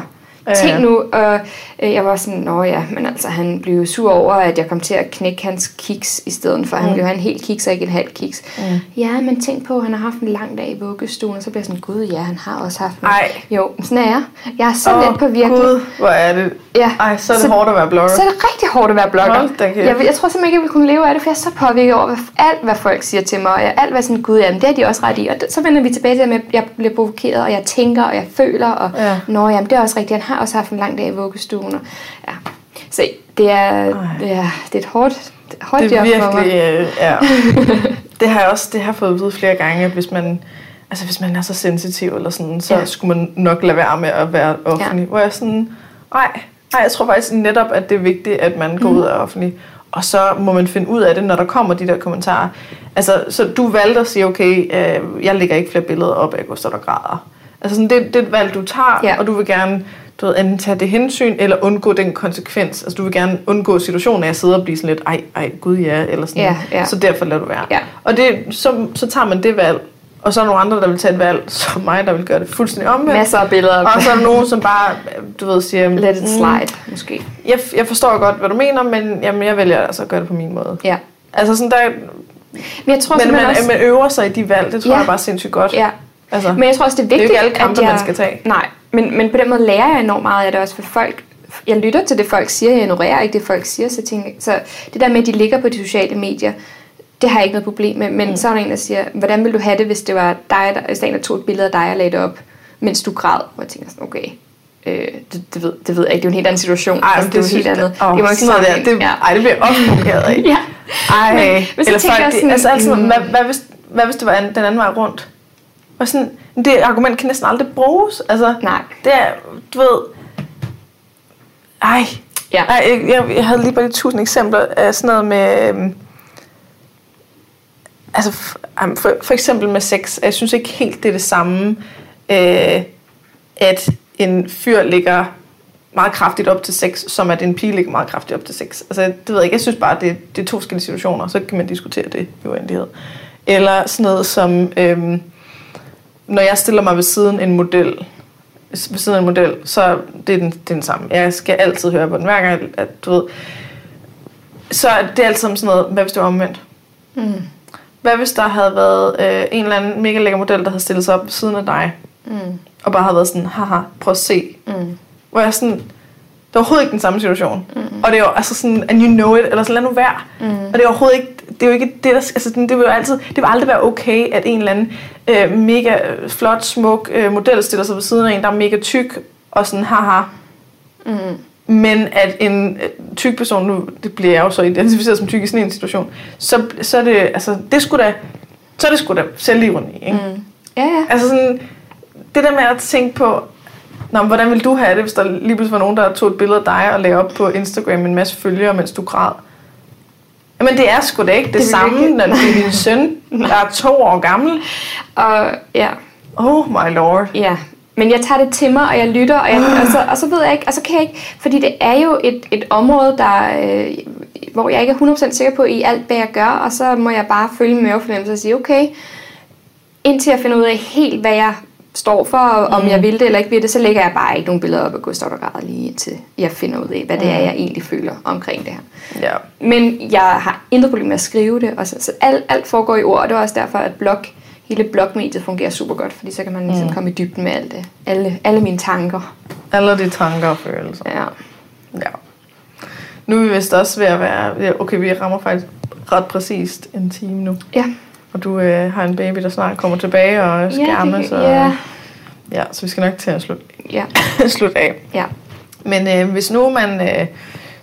Tænk nu, og øh, jeg var sådan, nå ja, men altså han blev sur over, at jeg kom til at knække hans kiks i stedet for. Mm. Han ville jo have en hel kiks og ikke en halv kiks. Mm. Ja, men tænk på, at han har haft en lang dag i vuggestuen, og så bliver jeg sådan, gud ja, han har også haft en. Ej. Jo, sådan er jeg. Jeg er så Åh, let på virkelig. Gud, hvor er det. Ja. Ej, så er det Så- hårdt at være blogger. Så er det rigtig hårdt at være blogger. Hold da. Jeg, jeg tror simpelthen ikke, jeg ville kunne leve af det, for jeg er så påvirket over hvad, alt, hvad folk siger til mig. Og jeg, alt, hvad sådan, gud, jamen, det er de også ret i. Og det, så vender vi tilbage til, at jeg bliver provokeret, og jeg tænker, og jeg føler, og Ja. nå, jamen, det er også rigtigt. Han har også haft en lang dag i vuggestuen. Og, ja. Så det er, det er, det er et hårdt, hårdt det er job for mig. virkelig, øh, ja. det har jeg også det har jeg fået at vide flere gange, at hvis man, altså hvis man er så sensitiv eller sådan, så Ja. ja. skulle man nok lade være med at være offentlig. Ja. Ja. Hvor jeg sådan, nej, nej, jeg tror faktisk netop, at det er vigtigt, at man går Mhm. ud af offentlig. Og så må man finde ud af det, når der kommer de der kommentarer. Altså, så du valgte at sige, okay, øh, jeg lægger ikke flere billeder op af Gustav, der græder. Altså sådan, det, det er et valg, du tager, Ja. ja. og du vil gerne du ved, enten tage det hensyn, eller undgå den konsekvens. Altså, du vil gerne undgå situationen af at sidde og blive sådan lidt, ej, ej, gud ja, eller sådan. Ja, ja. Så derfor lader du være. Ja. Og det, så, så tager man det valg, og så er nogle andre, der vil tage et valg, som mig, der vil gøre det fuldstændig omvendt. Masser af billeder. Og så er der nogen, som bare, du ved, siger, Let it "Mm, slide, måske. Jeg, jeg forstår godt, hvad du mener, men jamen, jeg vælger altså at gøre det på min måde. Ja. Altså sådan der, Men jeg tror men man, også... man øver sig i de valg, det tror Ja. jeg bare sindssygt godt. Ja. Altså, Men jeg tror også, det er det er vigtigt, ikke alle kampe, at jeg... man skal tage. Nej, men, men på den måde lærer jeg enormt meget af det også, for folk... Jeg lytter til det, folk siger, jeg ignorerer ikke det, folk siger, så, tænker, så det der med, at de ligger på de sociale medier, det har jeg ikke noget problem med, men mm. så er der en, der siger, hvordan ville du have det, hvis det var dig, der, hvis der en, der tog et billede af dig og lagde det op, mens du græd? Og jeg tænker sådan, okay, øh, det, det, ved, det ved jeg ikke, det er jo en helt anden situation. Ej, altså, det, er jo helt andet. Åh, det må ikke sådan noget der, det, ej, det bliver provokeret af. Ja. Ej, Men- eller folk, sådan, altså, altså, mm. hvad, hvad, hvis, hvad hvis det var den anden vej rundt? Og sådan, det argument kan næsten aldrig bruges. Altså, Nej. Det er, du ved... Ej, Ja. ej jeg, jeg, jeg havde lige bare lige tusind eksempler af sådan noget med... øhm, Altså, for, for eksempel med sex. Jeg synes ikke helt, det er det samme, øh, at en fyr ligger meget kraftigt op til sex, som at en pige ligger meget kraftigt op til sex. Altså, det ved jeg ikke. Jeg synes bare, det, det er to forskellige situationer, så kan man diskutere det i uendelighed. Eller sådan noget som, øhm, når jeg stiller mig ved siden en model, ved siden af en model, så det er den, det er den samme. Jeg skal altid høre på den, hver gang, at du ved. Så det er altid sådan noget, hvad hvis det var omvendt? Mm. Hvad hvis der havde været øh, en eller anden mega lækker model, der havde stillet sig op ved siden af dig, Mm. og bare havde været sådan, haha, prøv at se. Mm. Hvor jeg sådan, det er overhovedet ikke den samme situation. Mm. Og det er jo altså sådan, and you know it, eller sådan, lad nu være. Mm. Og det er overhovedet ikke, det er jo ikke det, der, altså det vil jo altid, det vil aldrig være okay, at en eller anden øh, mega flot, smuk øh, model stiller sig ved siden af en, der er mega tyk, og sådan, haha. Mm. Men at en øh, tyk person, nu det bliver jeg jo så identificeret som tyk i sådan en situation, så, så er det, altså, det skulle da, så er det sgu da selvironi, ikke? Mm. Ja, ja. Altså sådan, det der med at tænke på, Nå, men hvordan vil du have det, hvis der lige pludselig var nogen, der tog et billede af dig og lagde op på Instagram med en masse følgere, mens du græd? Jamen det er sgu da ikke det, Det samme, ikke- når det er din søn, der er to år gammel. Og ja, Oh my lord. Ja, men jeg tager det til mig, og jeg lytter, og, jeg, og, så, og så ved jeg ikke, og så kan jeg ikke, fordi det er jo et, et område, der, øh, hvor jeg ikke er 100% sikker på i alt, hvad jeg gør, og så må jeg bare følge med mavefornemmelse og sige, okay, indtil jeg finder ud af helt, hvad jeg står for, og om Mm. jeg vil det eller ikke vil det, så lægger jeg bare ikke nogen billeder op af Gustav lige indtil jeg finder ud af, hvad det er, Mm. jeg egentlig føler omkring det her. Ja. Men jeg har intet problem med at skrive det, og så, så alt, alt foregår i ord, og det er også derfor, at blog, hele blogmediet fungerer super godt, fordi så kan man ligesom Mm. komme i dybden med alt det. Alle, alle mine tanker. Alle de tanker og følelser. Ja. Ja. Nu er vi vist også ved at være... Okay, vi rammer faktisk ret præcist en time nu. Ja. Og du øh, har en baby, der snart kommer tilbage og skal Ja, amme, det, så, ja. ja, så vi skal nok til at slutte, Ja. slutte af. Ja. Men øh, hvis nu man øh,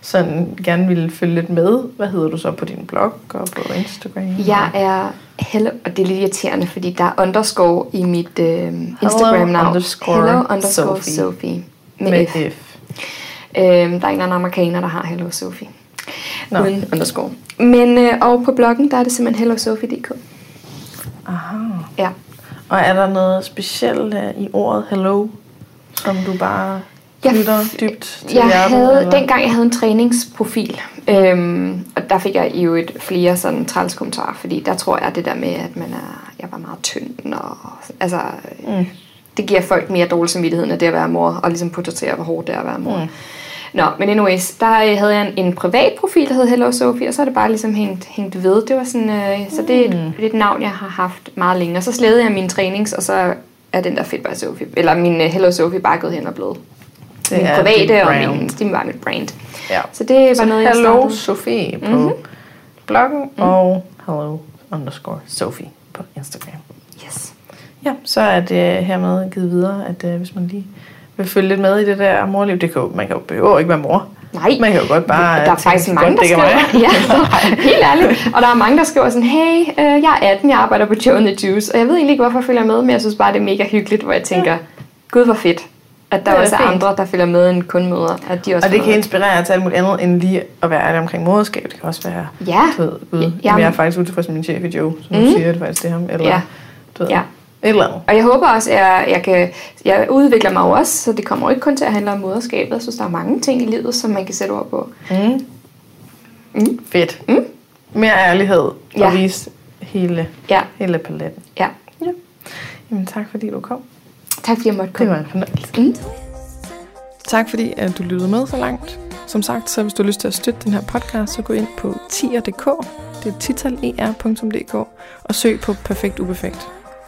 sådan gerne ville følge lidt med, hvad hedder du så på din blog og på Instagram? Jeg er hello, og det er lidt irriterende, fordi der er underscore i mit øh, Instagram-navn. underscore Hello underscore Sophie. Sophie. Med, med F. F. Øhm, der er en eller anden amerikaner, der har Hello Sophie. Nå. Uden underscore. Men, øh, og på bloggen, der er det simpelthen hellosophie.dk. Aha. Ja. Og er der noget specielt øh, i ordet hello, som du bare Jeg knytter f- dybt til Jeg hjertet? havde, eller? dengang jeg havde en træningsprofil, øhm, og der fik jeg jo et flere sådan træls kommentarer, fordi der tror jeg det der med, at man er, jeg var meget tynd, og altså, mm. det giver folk mere dårlig samvittighed, end det at være mor, og ligesom portrættere, hvor hårdt det er at være mor. Mm. Nå, men anyways, der øh, havde jeg en, en privat profil, der hed Hello Sophie, og så er det bare ligesom hængt, hængt ved. Det var sådan, øh, så det er, et, det er et navn, jeg har haft meget længe. Og så slædede jeg mine trænings, og så er den der Fit by Sophie, eller min øh, Hello Sophie bare gået hen og blevet Det min private og min, det var mit brand. Ja. Så det var Så noget, jeg hello startede. Sofie på mm-hmm. bloggen og hello underscore Sophie på Instagram. Yes. Ja, så er det hermed givet videre, at øh, hvis man lige vil følge lidt med i det der morliv, det kan jo, man kan jo behøver ikke være mor. Nej, Man kan jo godt bare... der er tænke, faktisk mange, der skriver, mig. ja, helt ærligt, og der er mange, der skriver sådan, hey, øh, jeg er 18, jeg arbejder på Joe and the Juice, og jeg ved egentlig ikke, hvorfor jeg følger med, men jeg synes bare, det er mega hyggeligt, hvor jeg tænker, gud, hvor fedt, at der er også er fint. andre, der følger med end kun møder, at de også Og det kan inspirere til alt muligt andet, end lige at være ærlig omkring moderskab. Det kan også være, Ja. du ved, gud, jeg er faktisk utilfreds med min chef i Joe, som. Mm. siger det faktisk til ham. Eller, Ja. du ved, Ja. Et eller andet. Og jeg håber også, at jeg, jeg, kan, jeg udvikler mig også, så det kommer jo ikke kun til at handle om moderskabet. Jeg synes, der er mange ting i livet, som man kan sætte ord på. Mm. Mm. Fedt. Mm. Mere ærlighed Ja. og vise hele, Ja, hele paletten. ja. Ja. Jamen tak fordi du kom. Tak fordi jeg måtte Det komme. var en fornøjelse. Mm. Tak fordi at du lyttede med så langt. Som sagt, så hvis du har lyst til at støtte den her podcast, så gå ind på tier.dk, det er titaler.dk, og søg på Perfekt Uperfekt.